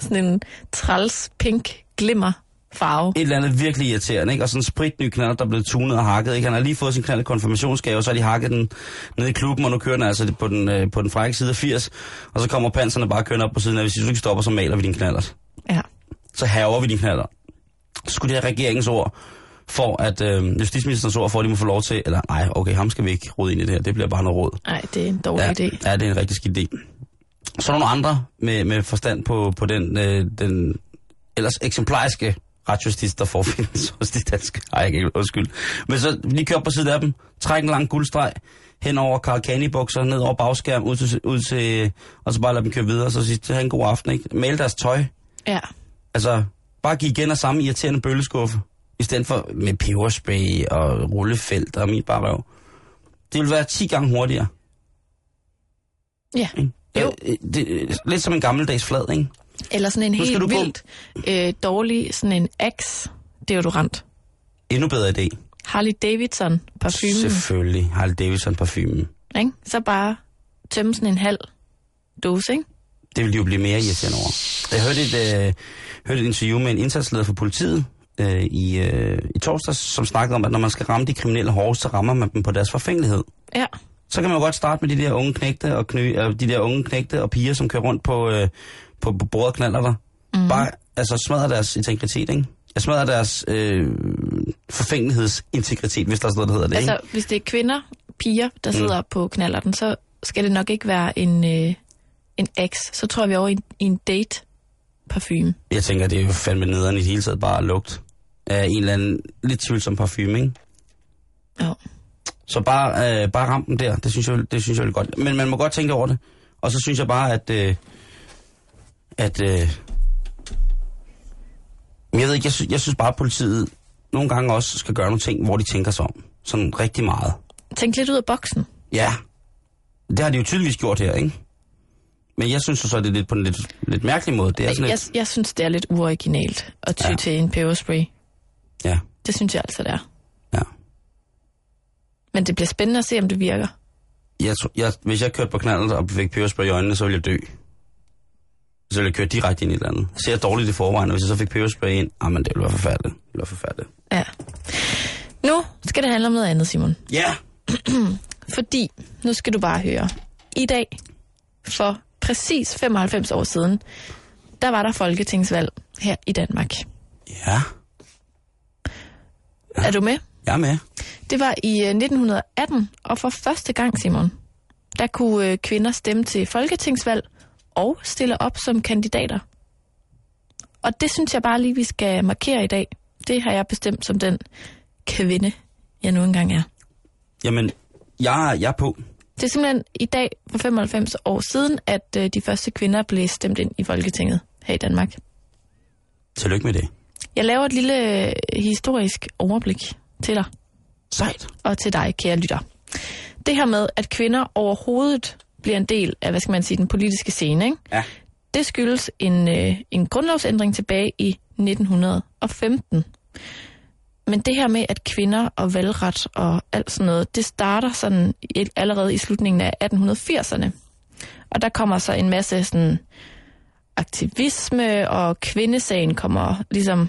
Sådan en træls, pink, glimmer farve. Et eller andet virkelig irriterende, ikke? Og sådan en spritny knald, der er blevet tunet og hakket, ikke? Han har lige fået sin knald konfirmationsgave, så har de hakket den ned i klubben, og nu kører den altså på den, øh, på den frække side af 80, og så kommer panserne bare kørende op på siden af, hvis du ikke stopper, så maler vi din knallert. Ja. Så haver vi din knaller. Så skulle det have regeringens ord for, at øh, justitsministerens ord for, at de må få lov til, eller nej, okay, ham skal vi ikke rode ind i det her, det bliver bare noget råd. Nej, det er en dårlig ja, idé. Ja, det er en rigtig skidt idé. Så er der nogle andre med, med forstand på, på den, øh, den ellers eksemplariske retsjustits, der forfindes hos de danske. Ej, jeg kan ikke undskyld. Men så lige køre op på siden af dem, træk en lang guldstreg, hen over Carl bukser, ned over bagskærm, ud til, ud til, og så bare lade dem køre videre, så sige, have en god aften, ikke? Male deres tøj. Ja. Altså, bare give igen og samme irriterende bølleskuffe, i stedet for med peberspray og rullefelt og min bare røv. Det vil være 10 gange hurtigere. Ja. Ikke? Jo. Øh, Det, lidt som en gammeldags flad, ikke? Eller sådan en helt vildt øh, dårlig, sådan en Axe deodorant. Endnu bedre idé. Harley Davidson parfumen. Selvfølgelig. Harley Davidson parfumen. Ikke? Så bare tømme sådan en halv dose, ikke? Det vil de jo blive mere irriterende over. Jeg hørte et, øh, hørte et interview med en indsatsleder for politiet øh, i, øh, i torsdags, som snakkede om, at når man skal ramme de kriminelle hårdest, så rammer man dem på deres forfængelighed. Ja. Så kan man jo godt starte med de der unge knægte og, knø, øh, de der unge knægte og piger, som kører rundt på, øh, på, på bordet knaller der. Mm. Bare altså, smadrer deres integritet, ikke? Jeg smadrer deres øh, forfængelighedsintegritet, hvis der er sådan noget, der hedder det, Altså, ikke? hvis det er kvinder, piger, der sidder mm. på knallerten, så skal det nok ikke være en, øh, en Axe. Så tror jeg, vi er over i, i en date parfume. Jeg tænker, det er jo fandme nederen i det hele taget bare lugt af en eller anden lidt tvivlsom parfume, ikke? Ja. Så bare, øh, bare ram den der, det synes, jeg, det synes jeg er godt. Men man må godt tænke over det. Og så synes jeg bare, at... Øh, at øh, jeg ved ikke, jeg, sy- jeg synes bare, at politiet nogle gange også skal gøre nogle ting, hvor de tænker sig om. Sådan rigtig meget. Tænk lidt ud af boksen. Ja, det har de jo tydeligvis gjort her, ikke? Men jeg synes så, at det er lidt på en lidt, lidt mærkelig måde. Det er sådan Jeg, lidt... jeg synes, det er lidt uoriginalt at ty ja. til en peberspray. Ja, Det synes jeg altså, det er. ja. Men det bliver spændende at se, om det virker. Jeg, tror- jeg, hvis jeg kørte på knaldet og fik peberspray i øjnene, så ville jeg dø. Så ville jeg køre direkte ind i et eller andet. Så jeg dårligt i forvejen, og hvis jeg så fik peberspray ind, ah, men det ville være forfærdeligt. Det ville være forfærdeligt. Ja. Nu skal det handle om noget andet, Simon. Ja! Fordi, nu skal du bare høre. I dag, for præcis 95 år siden, der var der folketingsvalg her i Danmark. Ja, Er du med? jeg er med. Det var i øh, 1918, og for første gang, Simon, der kunne øh, kvinder stemme til folketingsvalg og stiller op som kandidater. Og det synes jeg bare lige, vi skal markere i dag. Det har jeg bestemt som den kvinde, jeg nu engang er. Jamen, jeg, jeg er på. Det er simpelthen i dag for 95 år siden, at øh, de første kvinder blev stemt ind i Folketinget her i Danmark. Tillykke med det. Jeg laver et lille øh, historisk overblik til dig Sejt. og til dig, kære lytter. Det her med, at kvinder overhovedet bliver en del af, hvad skal man sige, den politiske scene, ikke? Ja. det skyldes en, øh, en grundlovsændring tilbage i 1915. Men det her med, at kvinder og valgret og alt sådan noget, det starter sådan allerede i slutningen af 1880'erne. Og der kommer så en masse sådan aktivisme, og kvindesagen kommer ligesom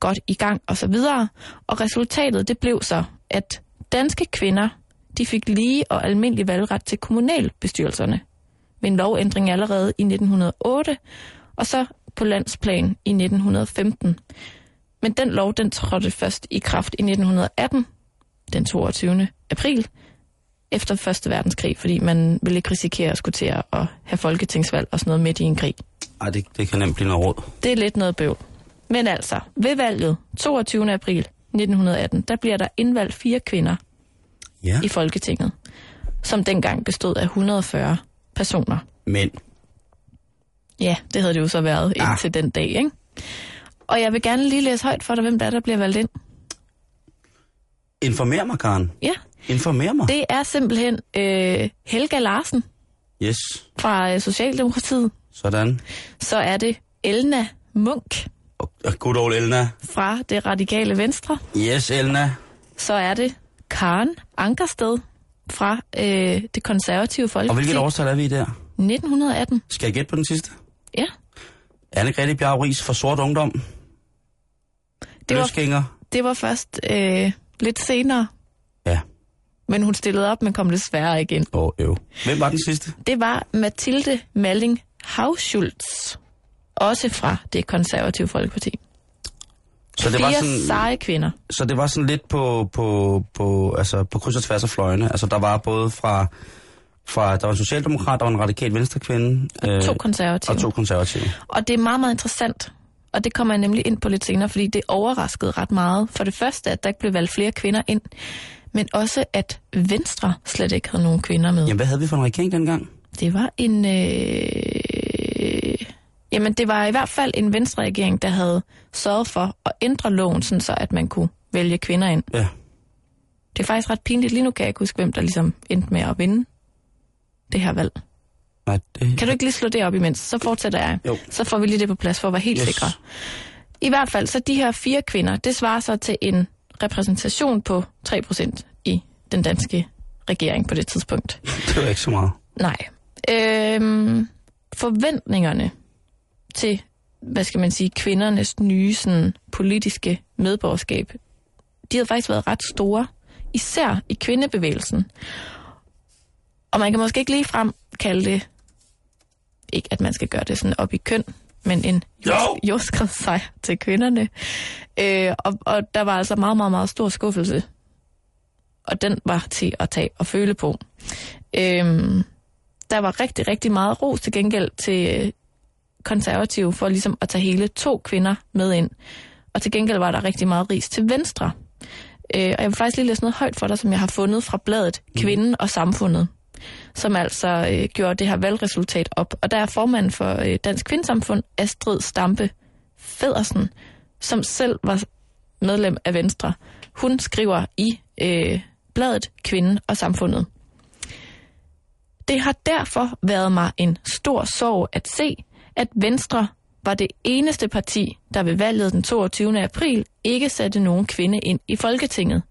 godt i gang og så videre. Og resultatet, det blev så, at danske kvinder, de fik lige og almindelig valgret til kommunalbestyrelserne ved en lovændring allerede i 1908, og så på landsplan i 1915. Men den lov, den trådte først i kraft i 1918, den 22. april, efter Første Verdenskrig, fordi man ville ikke risikere at skulle til at have folketingsvalg og sådan noget midt i en krig. Ej, det, det kan nemt blive noget råd. Det er lidt noget bøvl. Men altså, ved valget 22. april 1918, der bliver der indvalgt fire kvinder Ja. i Folketinget, som dengang bestod af 140 personer. Men, Ja, det havde det jo så været Ah. indtil den dag, ikke? Og jeg vil gerne lige læse højt for dig, hvem der er, der bliver valgt ind. informer mig, Karen. Ja, Informer mig. det er simpelthen øh, Helga Larsen Yes. fra øh, Socialdemokratiet. Sådan. Så er det Elna Munk good old Elna. fra det radikale venstre. Yes, Elna. Så er det Karen Ankersted fra øh, det konservative Og Folkeparti. hvilket årstal er vi i der? 1918. Skal jeg gætte på den sidste? Ja, Anne-Grethe Bjerg Ries for Sort Ungdom. det var, det var først øh, lidt senere, Ja. men hun stillede op, men kom desværre ind. Åh, oh, øv. Hvem var den sidste? Det var Mathilde Malling Havschultz, også fra det konservative Folkeparti. Så det, var Fire sådan, seje kvinder. så det var sådan lidt på, på, på, altså på kryds og tværs af fløjene. Altså der var både fra, fra der var en socialdemokrat, der var en radikal venstrekvinde. Og to øh, konservative. og to konservative. Og det er meget, meget interessant. Og det kommer jeg nemlig ind på lidt senere, fordi det overraskede ret meget. For det første, at der ikke blev valgt flere kvinder ind, men også, at Venstre slet ikke havde nogen kvinder med. Jamen, hvad havde vi for en regering dengang? Det var en... Øh... Jamen, det var i hvert fald en Venstre-regering, der havde sørget for at ændre loven, sådan så at man kunne vælge kvinder ind. Ja. Det er faktisk ret pinligt. Lige nu kan jeg ikke huske, hvem der ligesom endte med at vinde det her valg. Nej, det, Kan du ikke lige slå det op imens? Så fortsætter jeg. Jo. Så får vi lige det på plads for at være helt Yes. sikre. I hvert fald, så de her fire kvinder, det svarer så til en repræsentation på 3% i den danske regering på det tidspunkt. det var ikke så meget. Nej. Øhm, forventningerne til, hvad skal man sige, kvindernes nye sådan, politiske medborgerskab, de havde faktisk været ret store, især i kvindebevægelsen. Og man kan måske ikke lige frem kalde det, ikke at man skal gøre det sådan op i køn, men en Jo! jordskred sejr til kvinderne. Øh, og, og der var altså meget, meget, meget stor skuffelse. Og den var til at tage og føle på. Øhm, der var rigtig, rigtig meget ros til gengæld til øh, konservative for ligesom at tage hele to kvinder med ind. Og til gengæld var der rigtig meget ris til venstre. Øh, og jeg vil faktisk lige læse noget højt for dig, som jeg har fundet fra bladet Kvinden og Samfundet, som altså øh, gjorde det her valgresultat op. Og der er formanden for øh, Dansk Kvindesamfund, Astrid Stampe Federsen, som selv var medlem af Venstre. Hun skriver i øh, bladet Kvinden og Samfundet. Det har derfor været mig en stor sorg at se, at Venstre var det eneste parti, der ved valget den 22. april ikke satte nogen kvinde ind i Folketinget.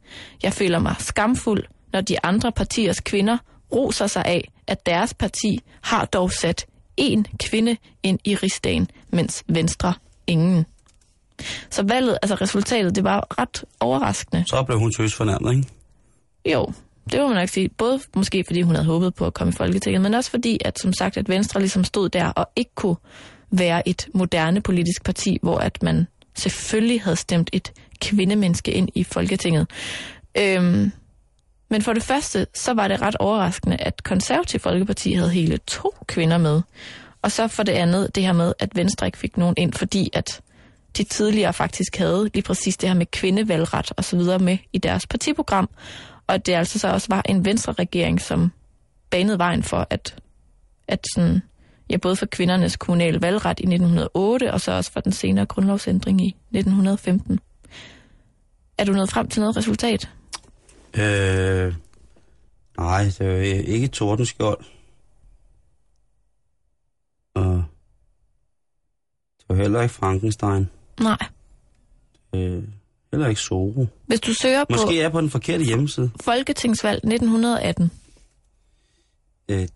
Jeg føler mig skamfuld, når de andre partiers kvinder roser sig af, at deres parti har dog sat én kvinde ind i rigsdagen, mens Venstre ingen. Så valget, altså resultatet, det var ret overraskende. Så blev hun tøs fornærmet, ikke? Jo, det må man nok sige. Både måske fordi hun havde håbet på at komme i Folketinget, men også fordi, at som sagt, at Venstre ligesom stod der og ikke kunne være et moderne politisk parti, hvor at man selvfølgelig havde stemt et kvindemenneske ind i Folketinget. Øhm, men for det første, så var det ret overraskende, at konservativ Folkeparti havde hele to kvinder med. Og så for det andet det her med, at Venstre ikke fik nogen ind, fordi at de tidligere faktisk havde lige præcis det her med kvindevalgret og så videre med i deres partiprogram. Og det altså så også var en Venstre-regering, som banede vejen for, at, at sådan, ja, både for kvindernes kommunale valgret i 1908, og så også for den senere grundlovsændring i 1915. Er du nået frem til noget resultat? Øh, nej, det er jo ikke Tordenskjold. Og det var heller ikke Frankenstein. Nej. Øh, heller ikke Soro. Hvis du søger på Måske er på den forkerte hjemmeside. Folketingsvalg 1918. Øh,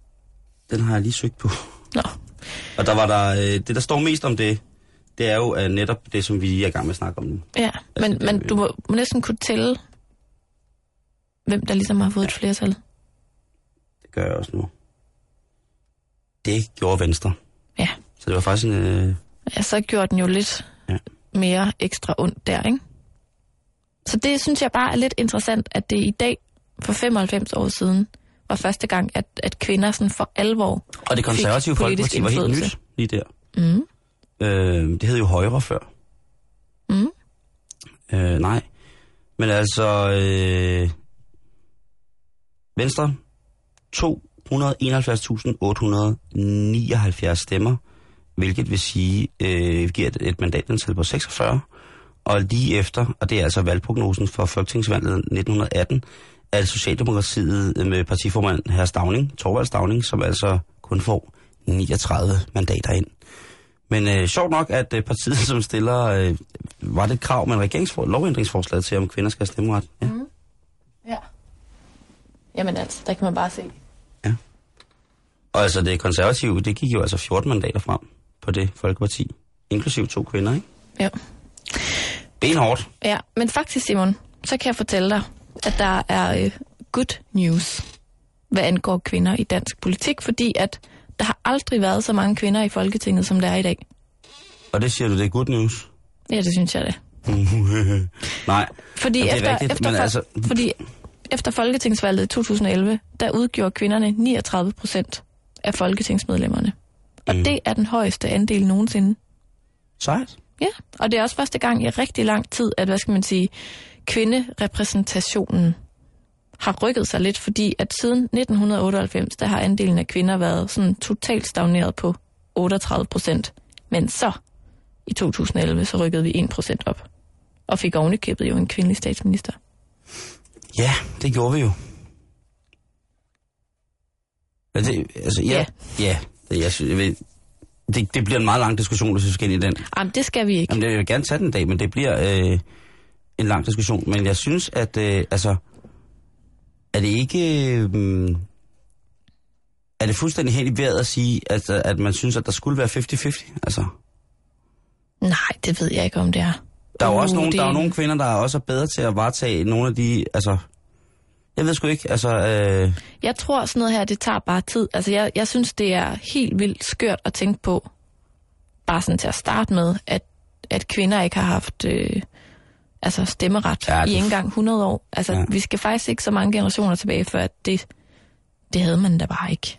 den har jeg lige søgt på. Nå, Og der var der, øh, det der står mest om det, det er jo uh, netop det, som vi lige er i gang med at snakke om nu. ja. Men, det er men jo- du må, må næsten kunne tælle, hvem der ligesom har fået et flertal. Det gør jeg også nu. Det gjorde Venstre. Ja. Så det var faktisk en... Øh, Ja, så gjorde den jo lidt Ja. mere ekstra ondt der, ikke? Så det synes jeg bare er lidt interessant, at det i dag, for 95 år siden, var første gang, at, at kvinder sådan for alvor og det konservative Folkeparti var helt nyt lige der. Mm. Øh, det hed jo Højre før. Mm. Øh, nej. Men altså... Øh, Venstre 271.879 stemmer, hvilket vil sige, øh, giver et, et mandatantal på 46. Og lige efter, og det er altså valgprognosen for Folketingsvalget 1918, er Socialdemokratiet med partiformand herr Stavning, Torvald Stavning, som altså kun får 39 mandater ind. Men øh, sjovt nok, at øh, partiet, som stiller, øh, var det et krav med regeringsfor- lovændringsforslag til, om kvinder skal have stemmeret. Ja. Mm. Ja. Jamen altså, der kan man bare se. Og altså det konservative, det gik jo altså 14 mandater frem på det folkeparti. Inklusiv to kvinder, ikke? Ja. Benhårdt. ja, men faktisk Simon, så kan jeg fortælle dig, at der er øh, good news, hvad angår kvinder i dansk politik, fordi at der har aldrig været så mange kvinder i Folketinget, som der er i dag. Og det siger du, det er good news? Ja, det synes jeg det. Nej. Fordi, Jamen, det er efter, rigtigt, efter, men altså- fordi efter Folketingsvalget i 2011, der udgjorde kvinderne 39 procent af folketingsmedlemmerne. Og mm. det er den højeste andel nogensinde. Sejt. Ja, og det er også første gang i rigtig lang tid, at, hvad skal man sige, kvinderepræsentationen har rykket sig lidt, fordi at siden 1998, der har andelen af kvinder været sådan totalt stagneret på 38 procent. Men så, i 2011, så rykkede vi 1 procent op. Og fik ovenikæppet jo en kvindelig statsminister. Ja, det gjorde vi jo. Ja, det, altså, ja. Ja. Det, jeg, synes, jeg ved, det, det bliver en meget lang diskussion, hvis vi skal ind i den. Jamen, det skal vi ikke. Jamen, det vil jeg gerne tage den dag, men det bliver øh, en lang diskussion. Men jeg synes, at øh, altså, er det ikke... Øh, er det fuldstændig helt i vejret at sige, at, at man synes, at der skulle være 50-50? Altså, Nej, det ved jeg ikke, om det er. der er jo Uh, også nogle, det- der er nogle kvinder, der er også bedre til at varetage nogle af de... Altså, jeg ved sgu ikke, altså... Øh, Jeg tror, sådan noget her, det tager bare tid. Altså, jeg, jeg synes, det er helt vildt skørt at tænke på, bare sådan til at starte med, at, at kvinder ikke har haft øh, altså stemmeret Ja, i ikke engang 100 år. Altså, ja. vi skal faktisk ikke så mange generationer tilbage, før at det, det havde man da bare ikke.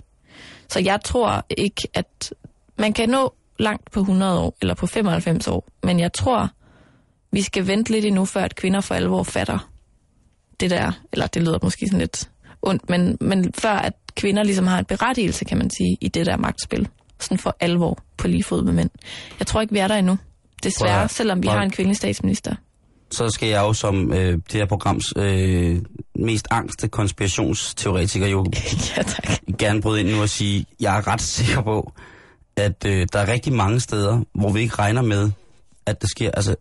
Så jeg tror ikke, at man kan nå langt på 100 år, eller på 95 år, men jeg tror, vi skal vente lidt endnu, før at kvinder for alvor fatter det der, eller det lyder måske sådan lidt ondt, men, men før at kvinder ligesom har en berettigelse, kan man sige, i det der magtspil, sådan for alvor på lige fod med mænd. Jeg tror ikke, vi er der endnu. Prøv Desværre, høre. selvom vi Prøv har en kvindelig statsminister. så skal jeg jo som øh, det her programs øh, mest angste konspirationsteoretiker jo ja, tak. gerne bryde ind nu og sige, jeg er ret sikker på, at øh, der er rigtig mange steder, hvor vi ikke regner med, at det sker, altså,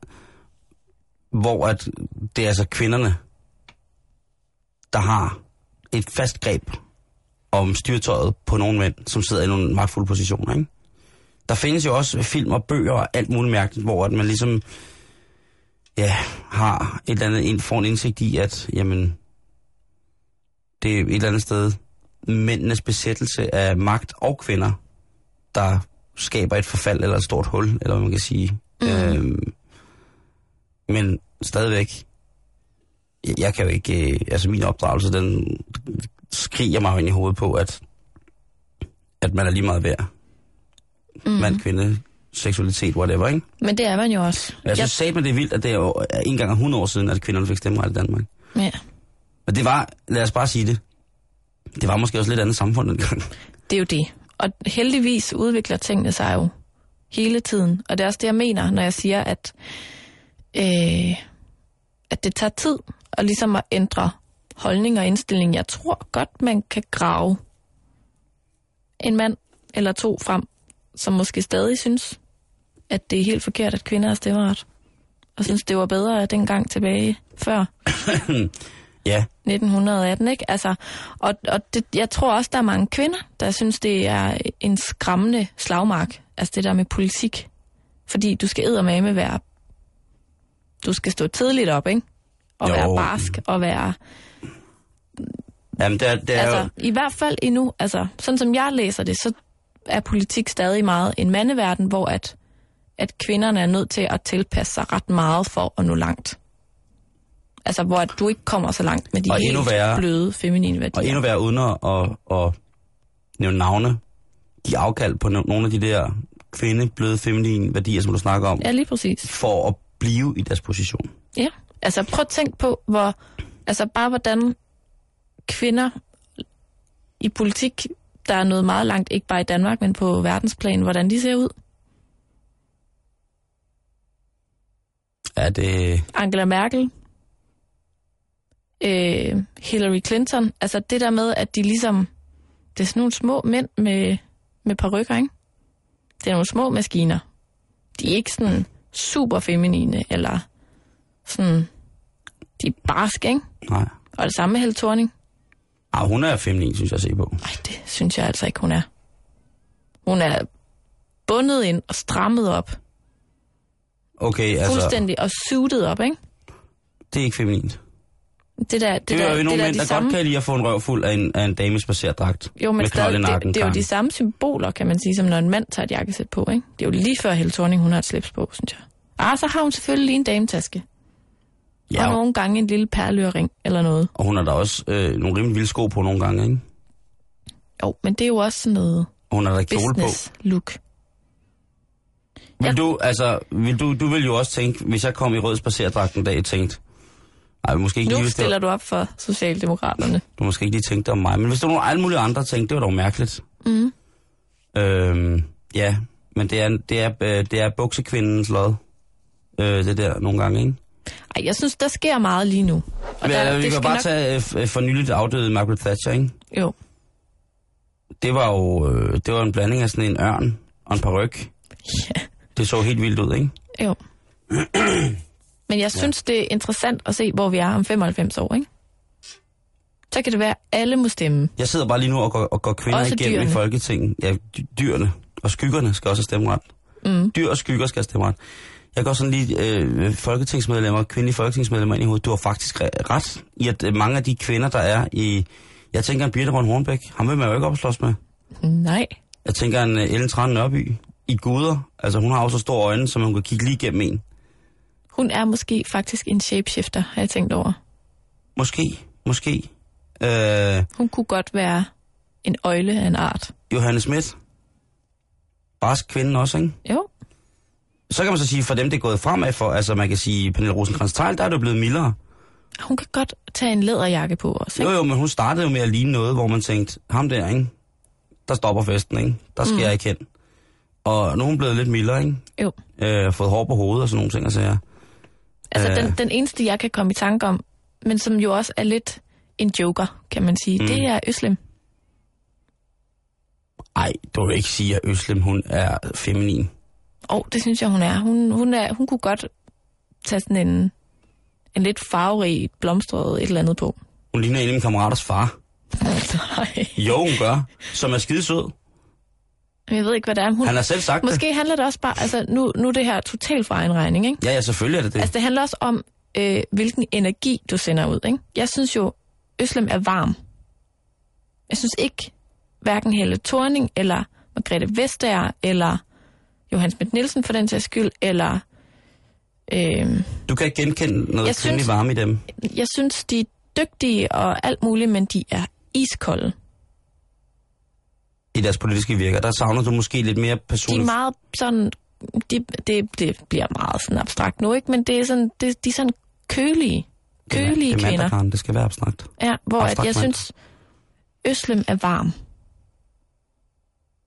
hvor at det er altså kvinderne, der har et fast greb om styrtøjet på nogle mænd, som sidder i nogle magtfulde positioner, ikke? Der findes jo også film og bøger og alt muligt mærkeligt, hvor at man ligesom ja, har et eller andet, en- får en indsigt i, at jamen, det er et eller andet sted mændenes besættelse af magt og kvinder, der skaber et forfald eller et stort hul, eller hvad man kan sige. Mm. Øhm, men stadigvæk, jeg, kan jo ikke, øh, altså min opdragelse, den skriger mig jo ind i hovedet på, at, at man er lige meget værd. Mm. Mand, kvinde, seksualitet, whatever, ikke? Men det er man jo også. Jeg synes sagde man det er vildt, at det er jo en gang 100 år siden, at kvinderne fik stemmeret i Danmark. Ja. Men det var, lad os bare sige det, det var måske også lidt andet samfund dengang. Det er jo det. Og heldigvis udvikler tingene sig jo hele tiden. Og det er også det, jeg mener, når jeg siger, at, øh, at det tager tid at ligesom at ændre holdning og indstilling. Jeg tror godt, man kan grave en mand eller to frem, som måske stadig synes, at det er helt forkert, at kvinder har stemmeret. Og synes, det var bedre dengang tilbage før Ja, 1918, ikke? Altså, og og det, jeg tror også, der er mange kvinder, der synes, det er en skræmmende slagmark. Altså det der med politik. Fordi du skal eddermame være... Du skal stå tidligt op, ikke? Og Jo. være barsk, og være... Jamen, det er, det er Altså, jo... i hvert fald endnu, altså, sådan som jeg læser det, så er politik stadig meget en mandeverden, hvor at, at kvinderne er nødt til at tilpasse sig ret meget for at nå langt. Altså, hvor at du ikke kommer så langt med de Og helt endnu værre- bløde feminine værdier. Og endnu værre uden at, at, at nævne navne, de afkald på no- nogle af de der kvinde, bløde, feminine værdier, som du snakker om, Ja, lige præcis. for at blive i deres position. Ja, altså prøv at tænke på, hvor, altså bare hvordan kvinder i politik, der er noget meget langt, ikke bare i Danmark, men på verdensplan, hvordan de ser ud. Er det... Angela Merkel, øh, Hillary Clinton, altså det der med, at de ligesom, det er sådan nogle små mænd med, med parrykker, ikke? Det er nogle små maskiner. De er ikke sådan super feminine, eller sådan, de er barske, ikke? Nej. Og det samme med Helle Thorning. Ah, hun er feminin, synes jeg at se på. Nej, det synes jeg altså ikke, hun er. Hun er bundet ind og strammet op. Okay, altså, Fuldstændig og suited op, ikke? det er ikke feminint. Det der, det Det, der, er jo det nogle der, mænd, de der samme, godt kan lide at få en røv fuld af en, af en dames dragt. Jo, men med stadig, det, det er jo de samme symboler, kan man sige, som når en mand tager et jakkesæt på, ikke? Det er jo lige før Helle Thorning, hun har et slips på, synes jeg. Ah, så har hun selvfølgelig lige en dametaske. Ja, og og, nogle gange en lille perlørering eller noget. og hun har da også øh, nogle rimelig vilde sko på nogle gange, ikke? Jo, men det er jo også sådan noget Og hun har da kjole på. look. Vil Ja. du, altså, vil du, du vil jo også tænke, hvis jeg kom i rød spacerdragt en dag, tænkte, nej, måske ikke lige, Nu var, stiller du op for Socialdemokraterne. du måske ikke lige tænkte om mig, men hvis der var nogle alle mulige andre, tænkte, det var dog mærkeligt. Mm. Øhm, ja, men det er, det er, øh, det er buksekvindens lod. Øh, det der nogle gange, ikke? Ej, jeg synes, der sker meget lige nu. Og Men, der, vi kan bare nok... tage øh, for nyligt afdøde Margaret Thatcher, ikke? Jo, Det var jo øh, det var en blanding af sådan en ørn og en paryk. ja. Det så helt vildt ud, ikke? Jo. Men jeg synes, det er interessant at se, hvor vi er om 95 år, ikke? Så kan det være, at alle må stemme. Jeg sidder bare lige nu og går, og går kvinder Også igennem dyrene. i Folketinget. Ja, dy- dyrene og skyggerne skal også have stemmeret. Mm. Dyr og skygger skal have stemmeret. Jeg går sådan lige øh, folketingsmedlemmer, kvindelige folketingsmedlemmer ind i hovedet. Du har faktisk re- ret i, at øh, mange af de kvinder, der er i... Jeg tænker en Birte Røn Hornbæk, ham vil man jo ikke opslås med. Nej. Jeg tænker en uh, Ellen Tran Nørby i Guder. Altså hun har jo så store øjne, så man kan kigge lige igennem en. Hun er måske faktisk en shapeshifter, har jeg tænkt over. Måske, måske. Øh, Hun kunne godt være en øjle af en art. Johanne Schmidt. Barsk kvinde også, ikke? Jo, Så kan man så sige, for dem det er gået fremad for, altså man kan sige, Pernille rosenkrantz teil der er det jo blevet mildere. hun kan godt tage en læderjakke på også, Jo ikke? jo, men hun startede jo med at ligne noget, hvor man tænkte, ham der, ikke? Der stopper festen, ikke? Der skal mm. jeg ikke hen. Og nu er hun blevet lidt mildere, ikke? Jo. Øh, fået hår på hovedet og sådan nogle ting, og sager. Altså, Øh. den, den eneste, jeg kan komme i tanke om, men som jo også er lidt en joker, kan man sige, mm. det er Øslem. Ej, du vil ikke sige, at Øslem, hun er feminin. Og oh, det synes jeg, hun er. Hun, hun er. hun kunne godt tage sådan en, en lidt farverig, blomstret et eller andet på. Hun ligner en af mine kammeraters far. Nej. Jo, hun gør. Som er skidesød. Jeg ved ikke, hvad det er. Hun, Han har selv sagt det. Måske handler det også bare, altså nu, nu er det her totalt fra en regning, ikke? Ja, ja, selvfølgelig er det det. Altså det handler også om, øh, hvilken energi du sender ud, ikke? Jeg synes jo, Øslem er varm. Jeg synes ikke, hverken Helle Thorning, eller Margrethe Vestager, eller Johan Schmidt Nielsen for den sags skyld, eller... Øh, Du kan ikke genkende noget kvindelig varme i dem. jeg synes, de er dygtige og alt muligt, men de er iskolde. i deres politiske virker. Der savner du måske lidt mere De personligt. er meget sådan... De, det, det bliver meget sådan abstrakt nu, ikke? Men det er sådan, det, de er sådan kølige, kølige det er kvinder. mandag, Karen. Det skal være abstrakt. Ja, hvor at Abstrakt jeg mand. synes, Øslem er varm.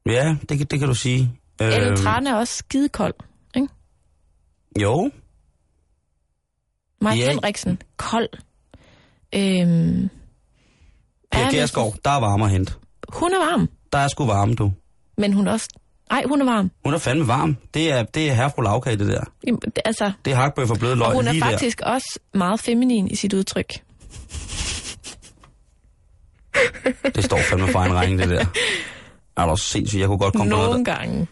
Ja, det, det kan du sige. Ellen Øhm, Tran er også skidekold. Jo, Maja Ja. Henriksen, kold. Øhm, men Kjærsgaard, der er varme at hente. Hun er varm, Der er sgu varme, du. men hun er også... Nej, hun er varm. Hun er fandme varm. Det er, det er herfru lavkage, det der. Jamen, det- Altså, Det er hakbøf og bløde løg og hun er faktisk også meget feminin i sit udtryk. der. Det står fandme for en regning, det der. Er du sindssygt? Jeg kunne godt komme på noget. Nogle gange.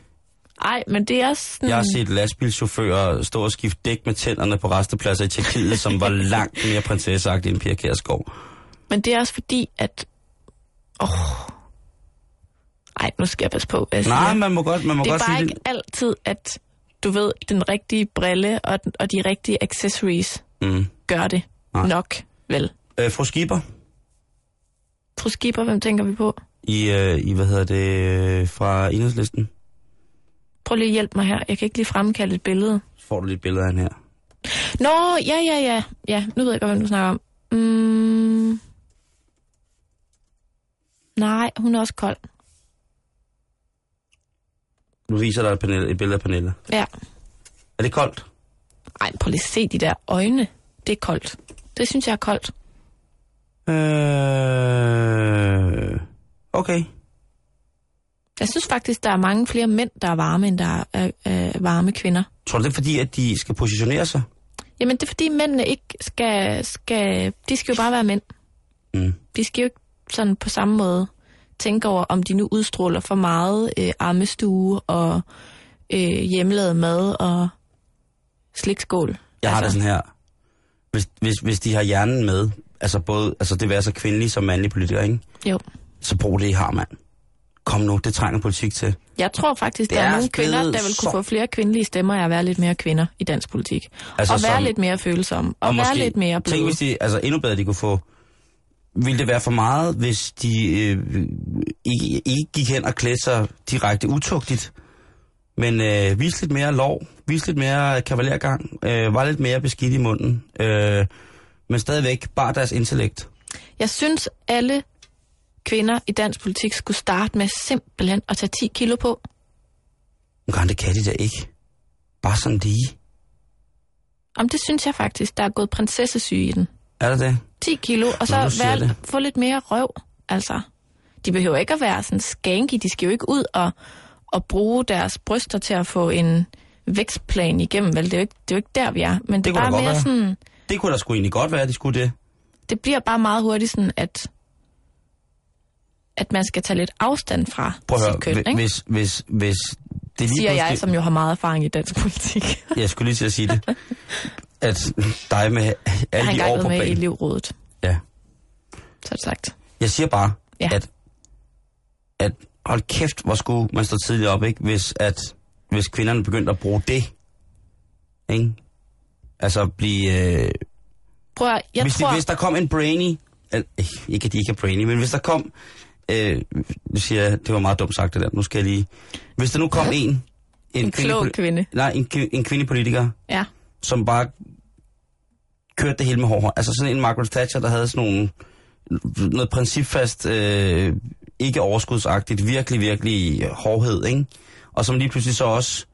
Ej, men det er også sådan... Jeg har set lastbilchauffører stå og skifte dæk med tænderne på restepladser i Tjekkiet, som var langt mere prinsesseagtige end Pia Kjærsgaard. Men det er også fordi, at... Åh... Ej, nu skal jeg passe på, jeg Nej, man må godt, man må det er godt bare sige ikke altid, at du ved, den rigtige brille og, den- og de rigtige accessories det. Mm. gør det Nej. nok, vel? Øh, fru Skipper, Fru Skipper, hvem tænker vi på? i, øh, i hvad hedder det, øh, fra enhedslisten. Prøv lige at hjælpe mig her. Jeg kan ikke lige fremkalde et billede. Så får du lige et billede af hende her. Nå, ja, ja, ja. Ja, nu ved jeg godt, hvem du snakker om. Mm. Nej, hun er også kold. Nu viser der et, Pernille, et billede af Pernille. Ja. Er det koldt? Ej, prøv lige at se de der øjne. Det er koldt. Det synes jeg er koldt. Øh... Okay. Jeg synes faktisk, der er mange flere mænd, der er varme, end der er, er varme kvinder. Tror du det er fordi, at de skal positionere sig? Jamen, det er fordi mændene ikke skal, skal... De skal jo bare være mænd. Mm. De skal jo ikke sådan på samme måde tænke over, om de nu udstråler for meget øh, armestue og øh, hjemmelavet mad og slikskål. Jeg har det Altså, sådan her. Hvis, hvis, hvis de har hjernen med, altså både, altså det vil være så kvindelige som mandlige politikere, ikke? Jo. så brug det, I har, mand. Kom nu, det trænger politik til. Jeg tror faktisk, Det der er, er nogle kvinder, der vil kunne så- få flere kvindelige stemmer af at være lidt mere kvinder i dansk politik. Altså og være som- lidt mere følsomme. Og, og være lidt mere Tænk, bløde. hvis de, altså endnu bedre, de kunne få... Ville det være for meget, hvis de øh, ikke, ikke gik hen og klædte sig direkte utugtigt, men øh, viste lidt mere lov, viste lidt mere kavalergang, øh, var lidt mere beskidt i munden, øh, men stadigvæk bare deres intellekt. Jeg synes, alle kvinder i dansk politik skulle starte med simpelthen at tage 10 kilo på. Kan det kan de da ikke. Bare sådan lige. Om det synes jeg faktisk, der er gået prinsessesyge i den. Er det det? 10 kilo, og Nå, så være, det. få lidt mere røv. Altså, de behøver ikke at være sådan skanky. De skal jo ikke ud og, og bruge deres bryster til at få en vækstplan igennem. Vel, det er jo ikke, det er jo ikke der, vi er. Men det, Det er bare godt mere være. sådan... Det kunne da sgu egentlig godt være, at de skulle det. Det bliver bare meget hurtigt sådan, at at man skal tage lidt afstand fra Prøv at sit høre, køn, hvi- ikke? hvis, hvis, hvis det lige siger jeg, pludselig- som jo har meget erfaring i dansk politik. Jeg skulle lige til at sige det. At dig med Jeg alle de år på med i banen. elevrådet, Ja. så sagt. Jeg siger bare, Ja. at, at hold kæft, hvor skulle man stå tidligt op, ikke? Hvis, at, hvis kvinderne begyndte at bruge det. Ikke? Altså blive... Øh, Prøv at, jeg hvis, tror... hvis der kom en brainy... Ikke at de ikke er brainy, men hvis der kom... Øh, nu siger jeg, det var meget dumt sagt det der. Nu skal jeg lige... Hvis der nu kom en... en klog kvindepoli- kvinde. Nej, en, en kvindepolitiker, Ja. som bare kørte det hele med hård. Altså sådan en Margaret Thatcher, der havde sådan nogle, noget principfast, øh, ikke overskudsagtigt, virkelig, virkelig hårdhed, ikke? Og som lige pludselig så også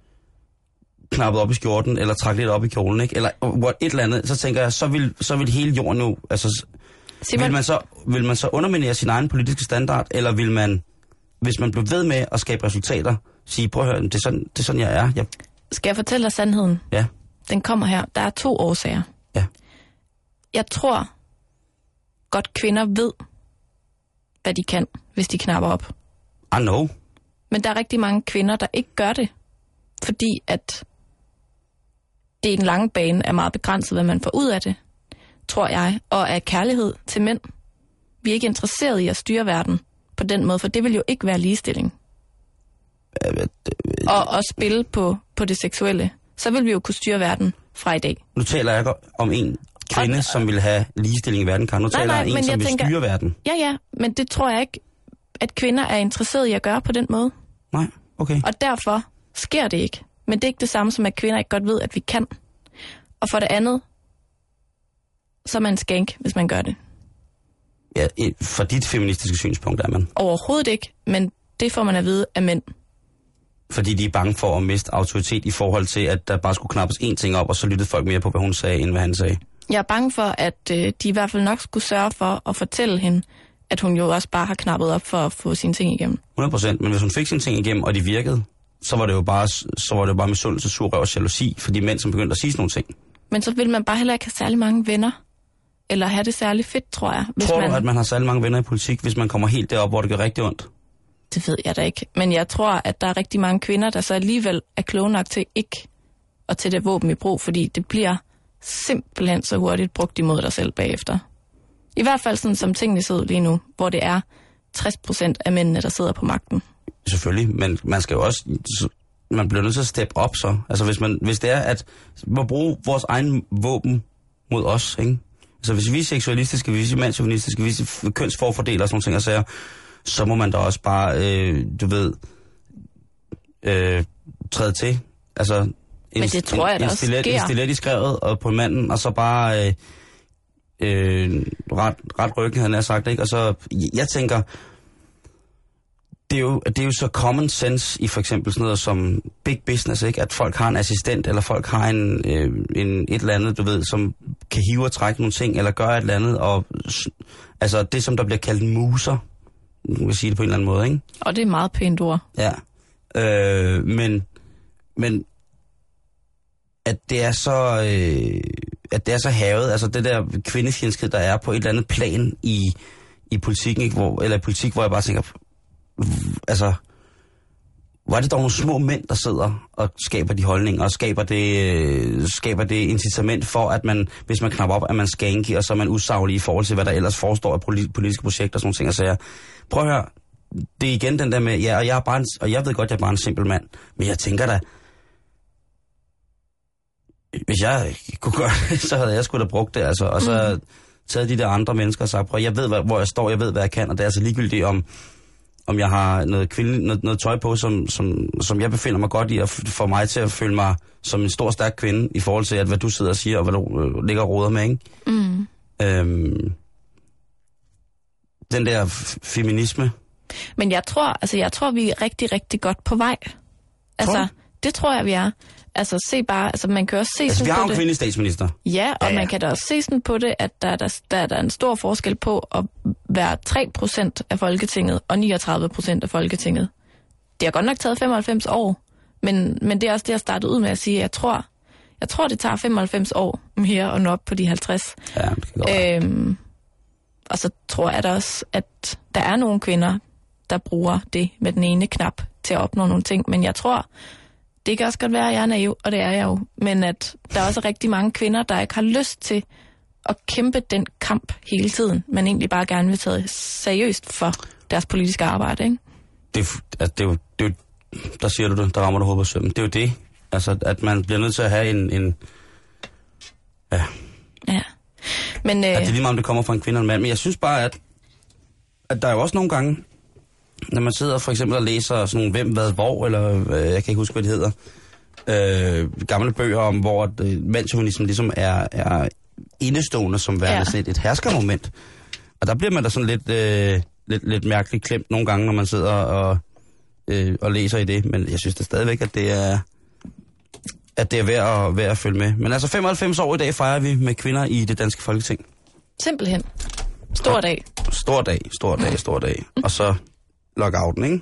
knappede op i skjorten, eller trak lidt op i kjolen, ikke? Eller what, et eller andet, så tænker jeg, så vil, så vil hele jorden nu, altså, Simon, vil man, så, vil man så underminere sin egen politiske standard, eller vil man, hvis man bliver ved med at skabe resultater, sige, prøv at høre, det er sådan, det er sådan jeg er. Jeg, skal jeg fortælle dig sandheden? ja, Den kommer her. Der er to årsager. ja. Jeg tror godt kvinder ved, hvad de kan, hvis de knapper op. I know. Men der er rigtig mange kvinder, der ikke gør det, fordi at det i den lange bane er meget begrænset, hvad man får ud af det, tror jeg, og af kærlighed til mænd. Vi er ikke interesseret i at styre verden på den måde, for det vil jo ikke være ligestilling. Og, og spille på, på det seksuelle. Så vil vi jo kunne styre verden fra i dag. Nu taler jeg om en kvinde, Og- som vil have ligestilling i verden, Karen. Nu Nej, taler nej, jeg om en, som vil tænker- styre verden. Ja, ja, men det tror jeg ikke at kvinder er interesserede i at gøre på den måde. Nej, okay. Og derfor sker det ikke. Men det er ikke det samme som, at kvinder ikke godt ved, at vi kan. Og for det andet, så er man skænk, hvis man gør det. Ja, for dit feministiske synspunkt er man. Overhovedet ikke, men det får man at vide af mænd. Fordi de er bange for at miste autoritet i forhold til, at der bare skulle knappes én ting op, og så lyttede folk mere på, hvad hun sagde, end hvad han sagde. Jeg er bange for, at øh, de i hvert fald nok skulle sørge for at fortælle hende, at hun jo også bare har knappet op for at få sine ting igennem. 100%. Men hvis hun fik sine ting igennem, og de virkede, så var det jo bare, så var det jo bare misundelse, surrøv og jalousi for de mænd, som begyndte at sige sådan nogle ting. Men så vil man bare heller ikke have særlig mange venner. Eller have det særlig fedt, tror jeg. Hvis Tror man... du, at man har særlig mange venner i politik, hvis man kommer helt derop, hvor det gør rigtig ondt? Det ved jeg da ikke. Men jeg tror, at der er rigtig mange kvinder, der så alligevel er kloge nok til ikke at tage det våben i brug, fordi det bliver simpelthen så hurtigt brugt imod dig selv bagefter. I hvert fald sådan, som tingene ud lige nu, hvor det er 60% af mændene, der sidder på magten. Selvfølgelig, men man skal jo også... Man bliver nødt til at steppe op så. Altså hvis, man, hvis det er, at vi bruge vores egen våben mod os, ikke? Altså hvis vi er seksualistiske, hvis vi er mandsjuvenistiske, hvis vi er kønsforfordeler og sådan nogle ting og sager, så må man da også bare, øh, du ved, øh, træde til. Altså, en, Men det tror jeg en, en også stilet, sker. En stilet i skrevet og på manden, og så bare øh, øh, ret, ret ryggen, han har sagt, ikke? Og så, jeg tænker, det er, jo, det er jo så common sense i for eksempel sådan noget som big business, ikke? At folk har en assistent, eller folk har en, øh, en et eller andet, du ved, som kan hive og trække nogle ting, eller gøre et eller andet, og altså det, som der bliver kaldt muser, nu kan sige det på en eller anden måde, ikke? Og det er meget pænt ord. Ja. Øh, men, men at det er så, øh, at det er så havet, altså det der kvindefjendskhed, der er på et eller andet plan i, i politikken, ikke? Hvor, eller i politik, hvor jeg bare tænker, altså, er det dog nogle små mænd, der sidder og skaber de holdninger, og skaber det, øh, skaber det incitament for, at man, hvis man knapper op, at man skanky, og så er man usaglig i forhold til, hvad der ellers forestår af poli- politiske projekter og sådan nogle ting. Og så jeg, prøv at høre, det er igen den der med, ja, og jeg, er bare en, og jeg ved godt, jeg er bare en simpel mand, men jeg tænker da, hvis jeg kunne gøre det, så havde jeg sgu da brugt det, altså, og så mm. taget de der andre mennesker og sagt, prøv, jeg ved, hvor jeg står, jeg ved, hvad jeg kan, og det er altså ligegyldigt om, om jeg har noget, kvinde, noget, noget tøj på, som, som, som jeg befinder mig godt i, og får mig til at føle mig som en stor, stærk kvinde, i forhold til, at hvad du sidder og siger, og hvad du øh, ligger og roder med, ikke? Mm. Øhm, den der feminisme, Men jeg tror, altså, jeg tror, vi er rigtig, rigtig godt på vej. Altså, du? det tror jeg, vi er. Altså, se bare, altså, man kan også se altså vi sådan har på en det. kvindelig statsminister. Ja, og Ja, ja, man kan da også se sådan på det, at der, der, der, der er en stor forskel på at være 3% af Folketinget og 39% af Folketinget. Det har godt nok taget 95 år, men, men det er også det, jeg startede ud med at sige. Jeg tror, jeg tror det tager 95 år mere at nå op på de 50. Ja, det kan godt. Øhm, og så tror jeg da også, at der er nogle kvinder, der bruger det med den ene knap til at opnå nogle ting. Men jeg tror, det kan også godt være, at jeg er naiv, og det er jeg jo. Men at der er også rigtig mange kvinder, der ikke har lyst til at kæmpe den kamp hele tiden, men egentlig bare gerne vil tage seriøst for deres politiske arbejde. Ikke? det, er altså, det, er jo, det er jo, der siger du det, der rammer du hovedet på sømmen. Det er jo det, altså, at man bliver nødt til at have en, en ja, Ja. Men øh, at det er lige meget, om det kommer fra en kvinde eller en mand, men jeg synes bare, at, at der er jo også nogle gange, når man sidder for eksempel og læser sådan hvem, hvad, hvor, eller øh, jeg kan ikke huske, hvad det hedder, øh, gamle bøger om, hvor øh, mandshumanismen ligesom er, er indestående som værende. Ja. sådan et, et herskermoment. Og der bliver man da sådan lidt, øh, lidt, lidt mærkeligt klemt nogle gange, når man sidder og, øh, og læser i det. Men jeg synes da stadigvæk, at det er, at det er værd at, værd at følge med. Men altså 95 år i dag fejrer vi med kvinder i det danske folketing. simpelthen. Stor dag. Stor dag, stor dag, stor dag. Og så lockouten, ikke?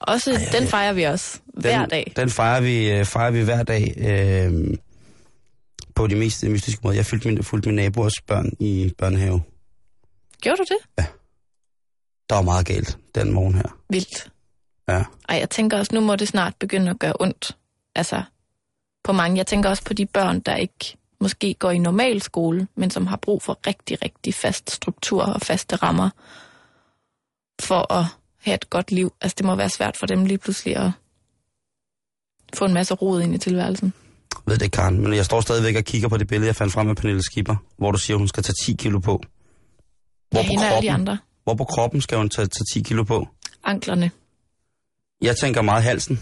Også, Ej, den fejrer vi også hver Den, dag. den fejrer vi, øh, fejrer vi hver dag øh, på de mest mystiske måder. Jeg fulgte min, fulgte min naboers børn i børnehave. Gjorde du det? Der var meget galt den morgen her. Vildt. Ja. Ej, jeg tænker også, nu må det snart begynde at gøre ondt. Altså, på mange. Jeg tænker også på de børn, der ikke måske går i normal skole, men som har brug for rigtig, rigtig fast struktur og faste rammer for at have et godt liv. Altså, det må være svært for dem lige pludselig at få en masse rod ind i tilværelsen. Jeg ved det Karen, men jeg står stadigvæk og kigger på det billede, jeg fandt frem med Pernille Skipper, hvor du siger, hun skal tage 10 kilo på. Hvor Ja, på og alle de kroppen, andre. Hvor på kroppen skal hun tage, tage 10 kilo på? Anklerne. Jeg tænker meget halsen.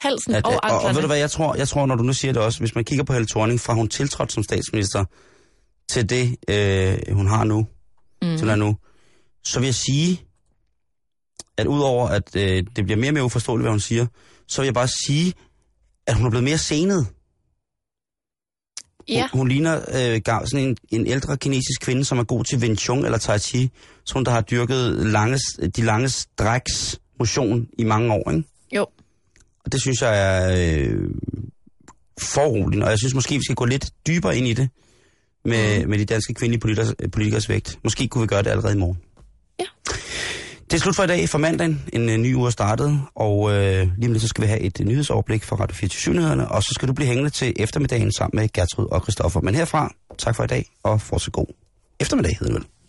Halsen At, og og, og, anklerne. ved du hvad, jeg tror, jeg tror, når du nu siger det også, hvis man kigger på Helle Thorning, fra hun tiltrådte som statsminister til det, øh, hun har nu, mm. til nu, så vil jeg sige, at udover at øh, det bliver mere og mere uforståeligt, hvad hun siger, så vil jeg bare sige, at hun er blevet mere senet. Ja, Hun, hun ligner øh, gav- sådan en, en ældre kinesisk kvinde, som er god til Wing Chun eller Tai Chi, som der har dyrket lange, de lange stræks motion i mange år, ikke? jo. Og det synes jeg er øh, foruroligende, og jeg synes måske, vi skal gå lidt dybere ind i det med, mm. med de danske kvindelige politikers, politikers vægt. Måske kunne vi gøre det allerede i morgen. Ja. Det er slut for i dag, for mandagen. En øh, ny uge er startet, og øh, lige om lidt så skal vi have et øh, nyhedsoverblik fra Radio 24 nyhederne og så skal du blive hængende til eftermiddagen sammen med Gertrud og Christoffer. Men herfra, tak for i dag, og fortsat god eftermiddag, hedder det vel.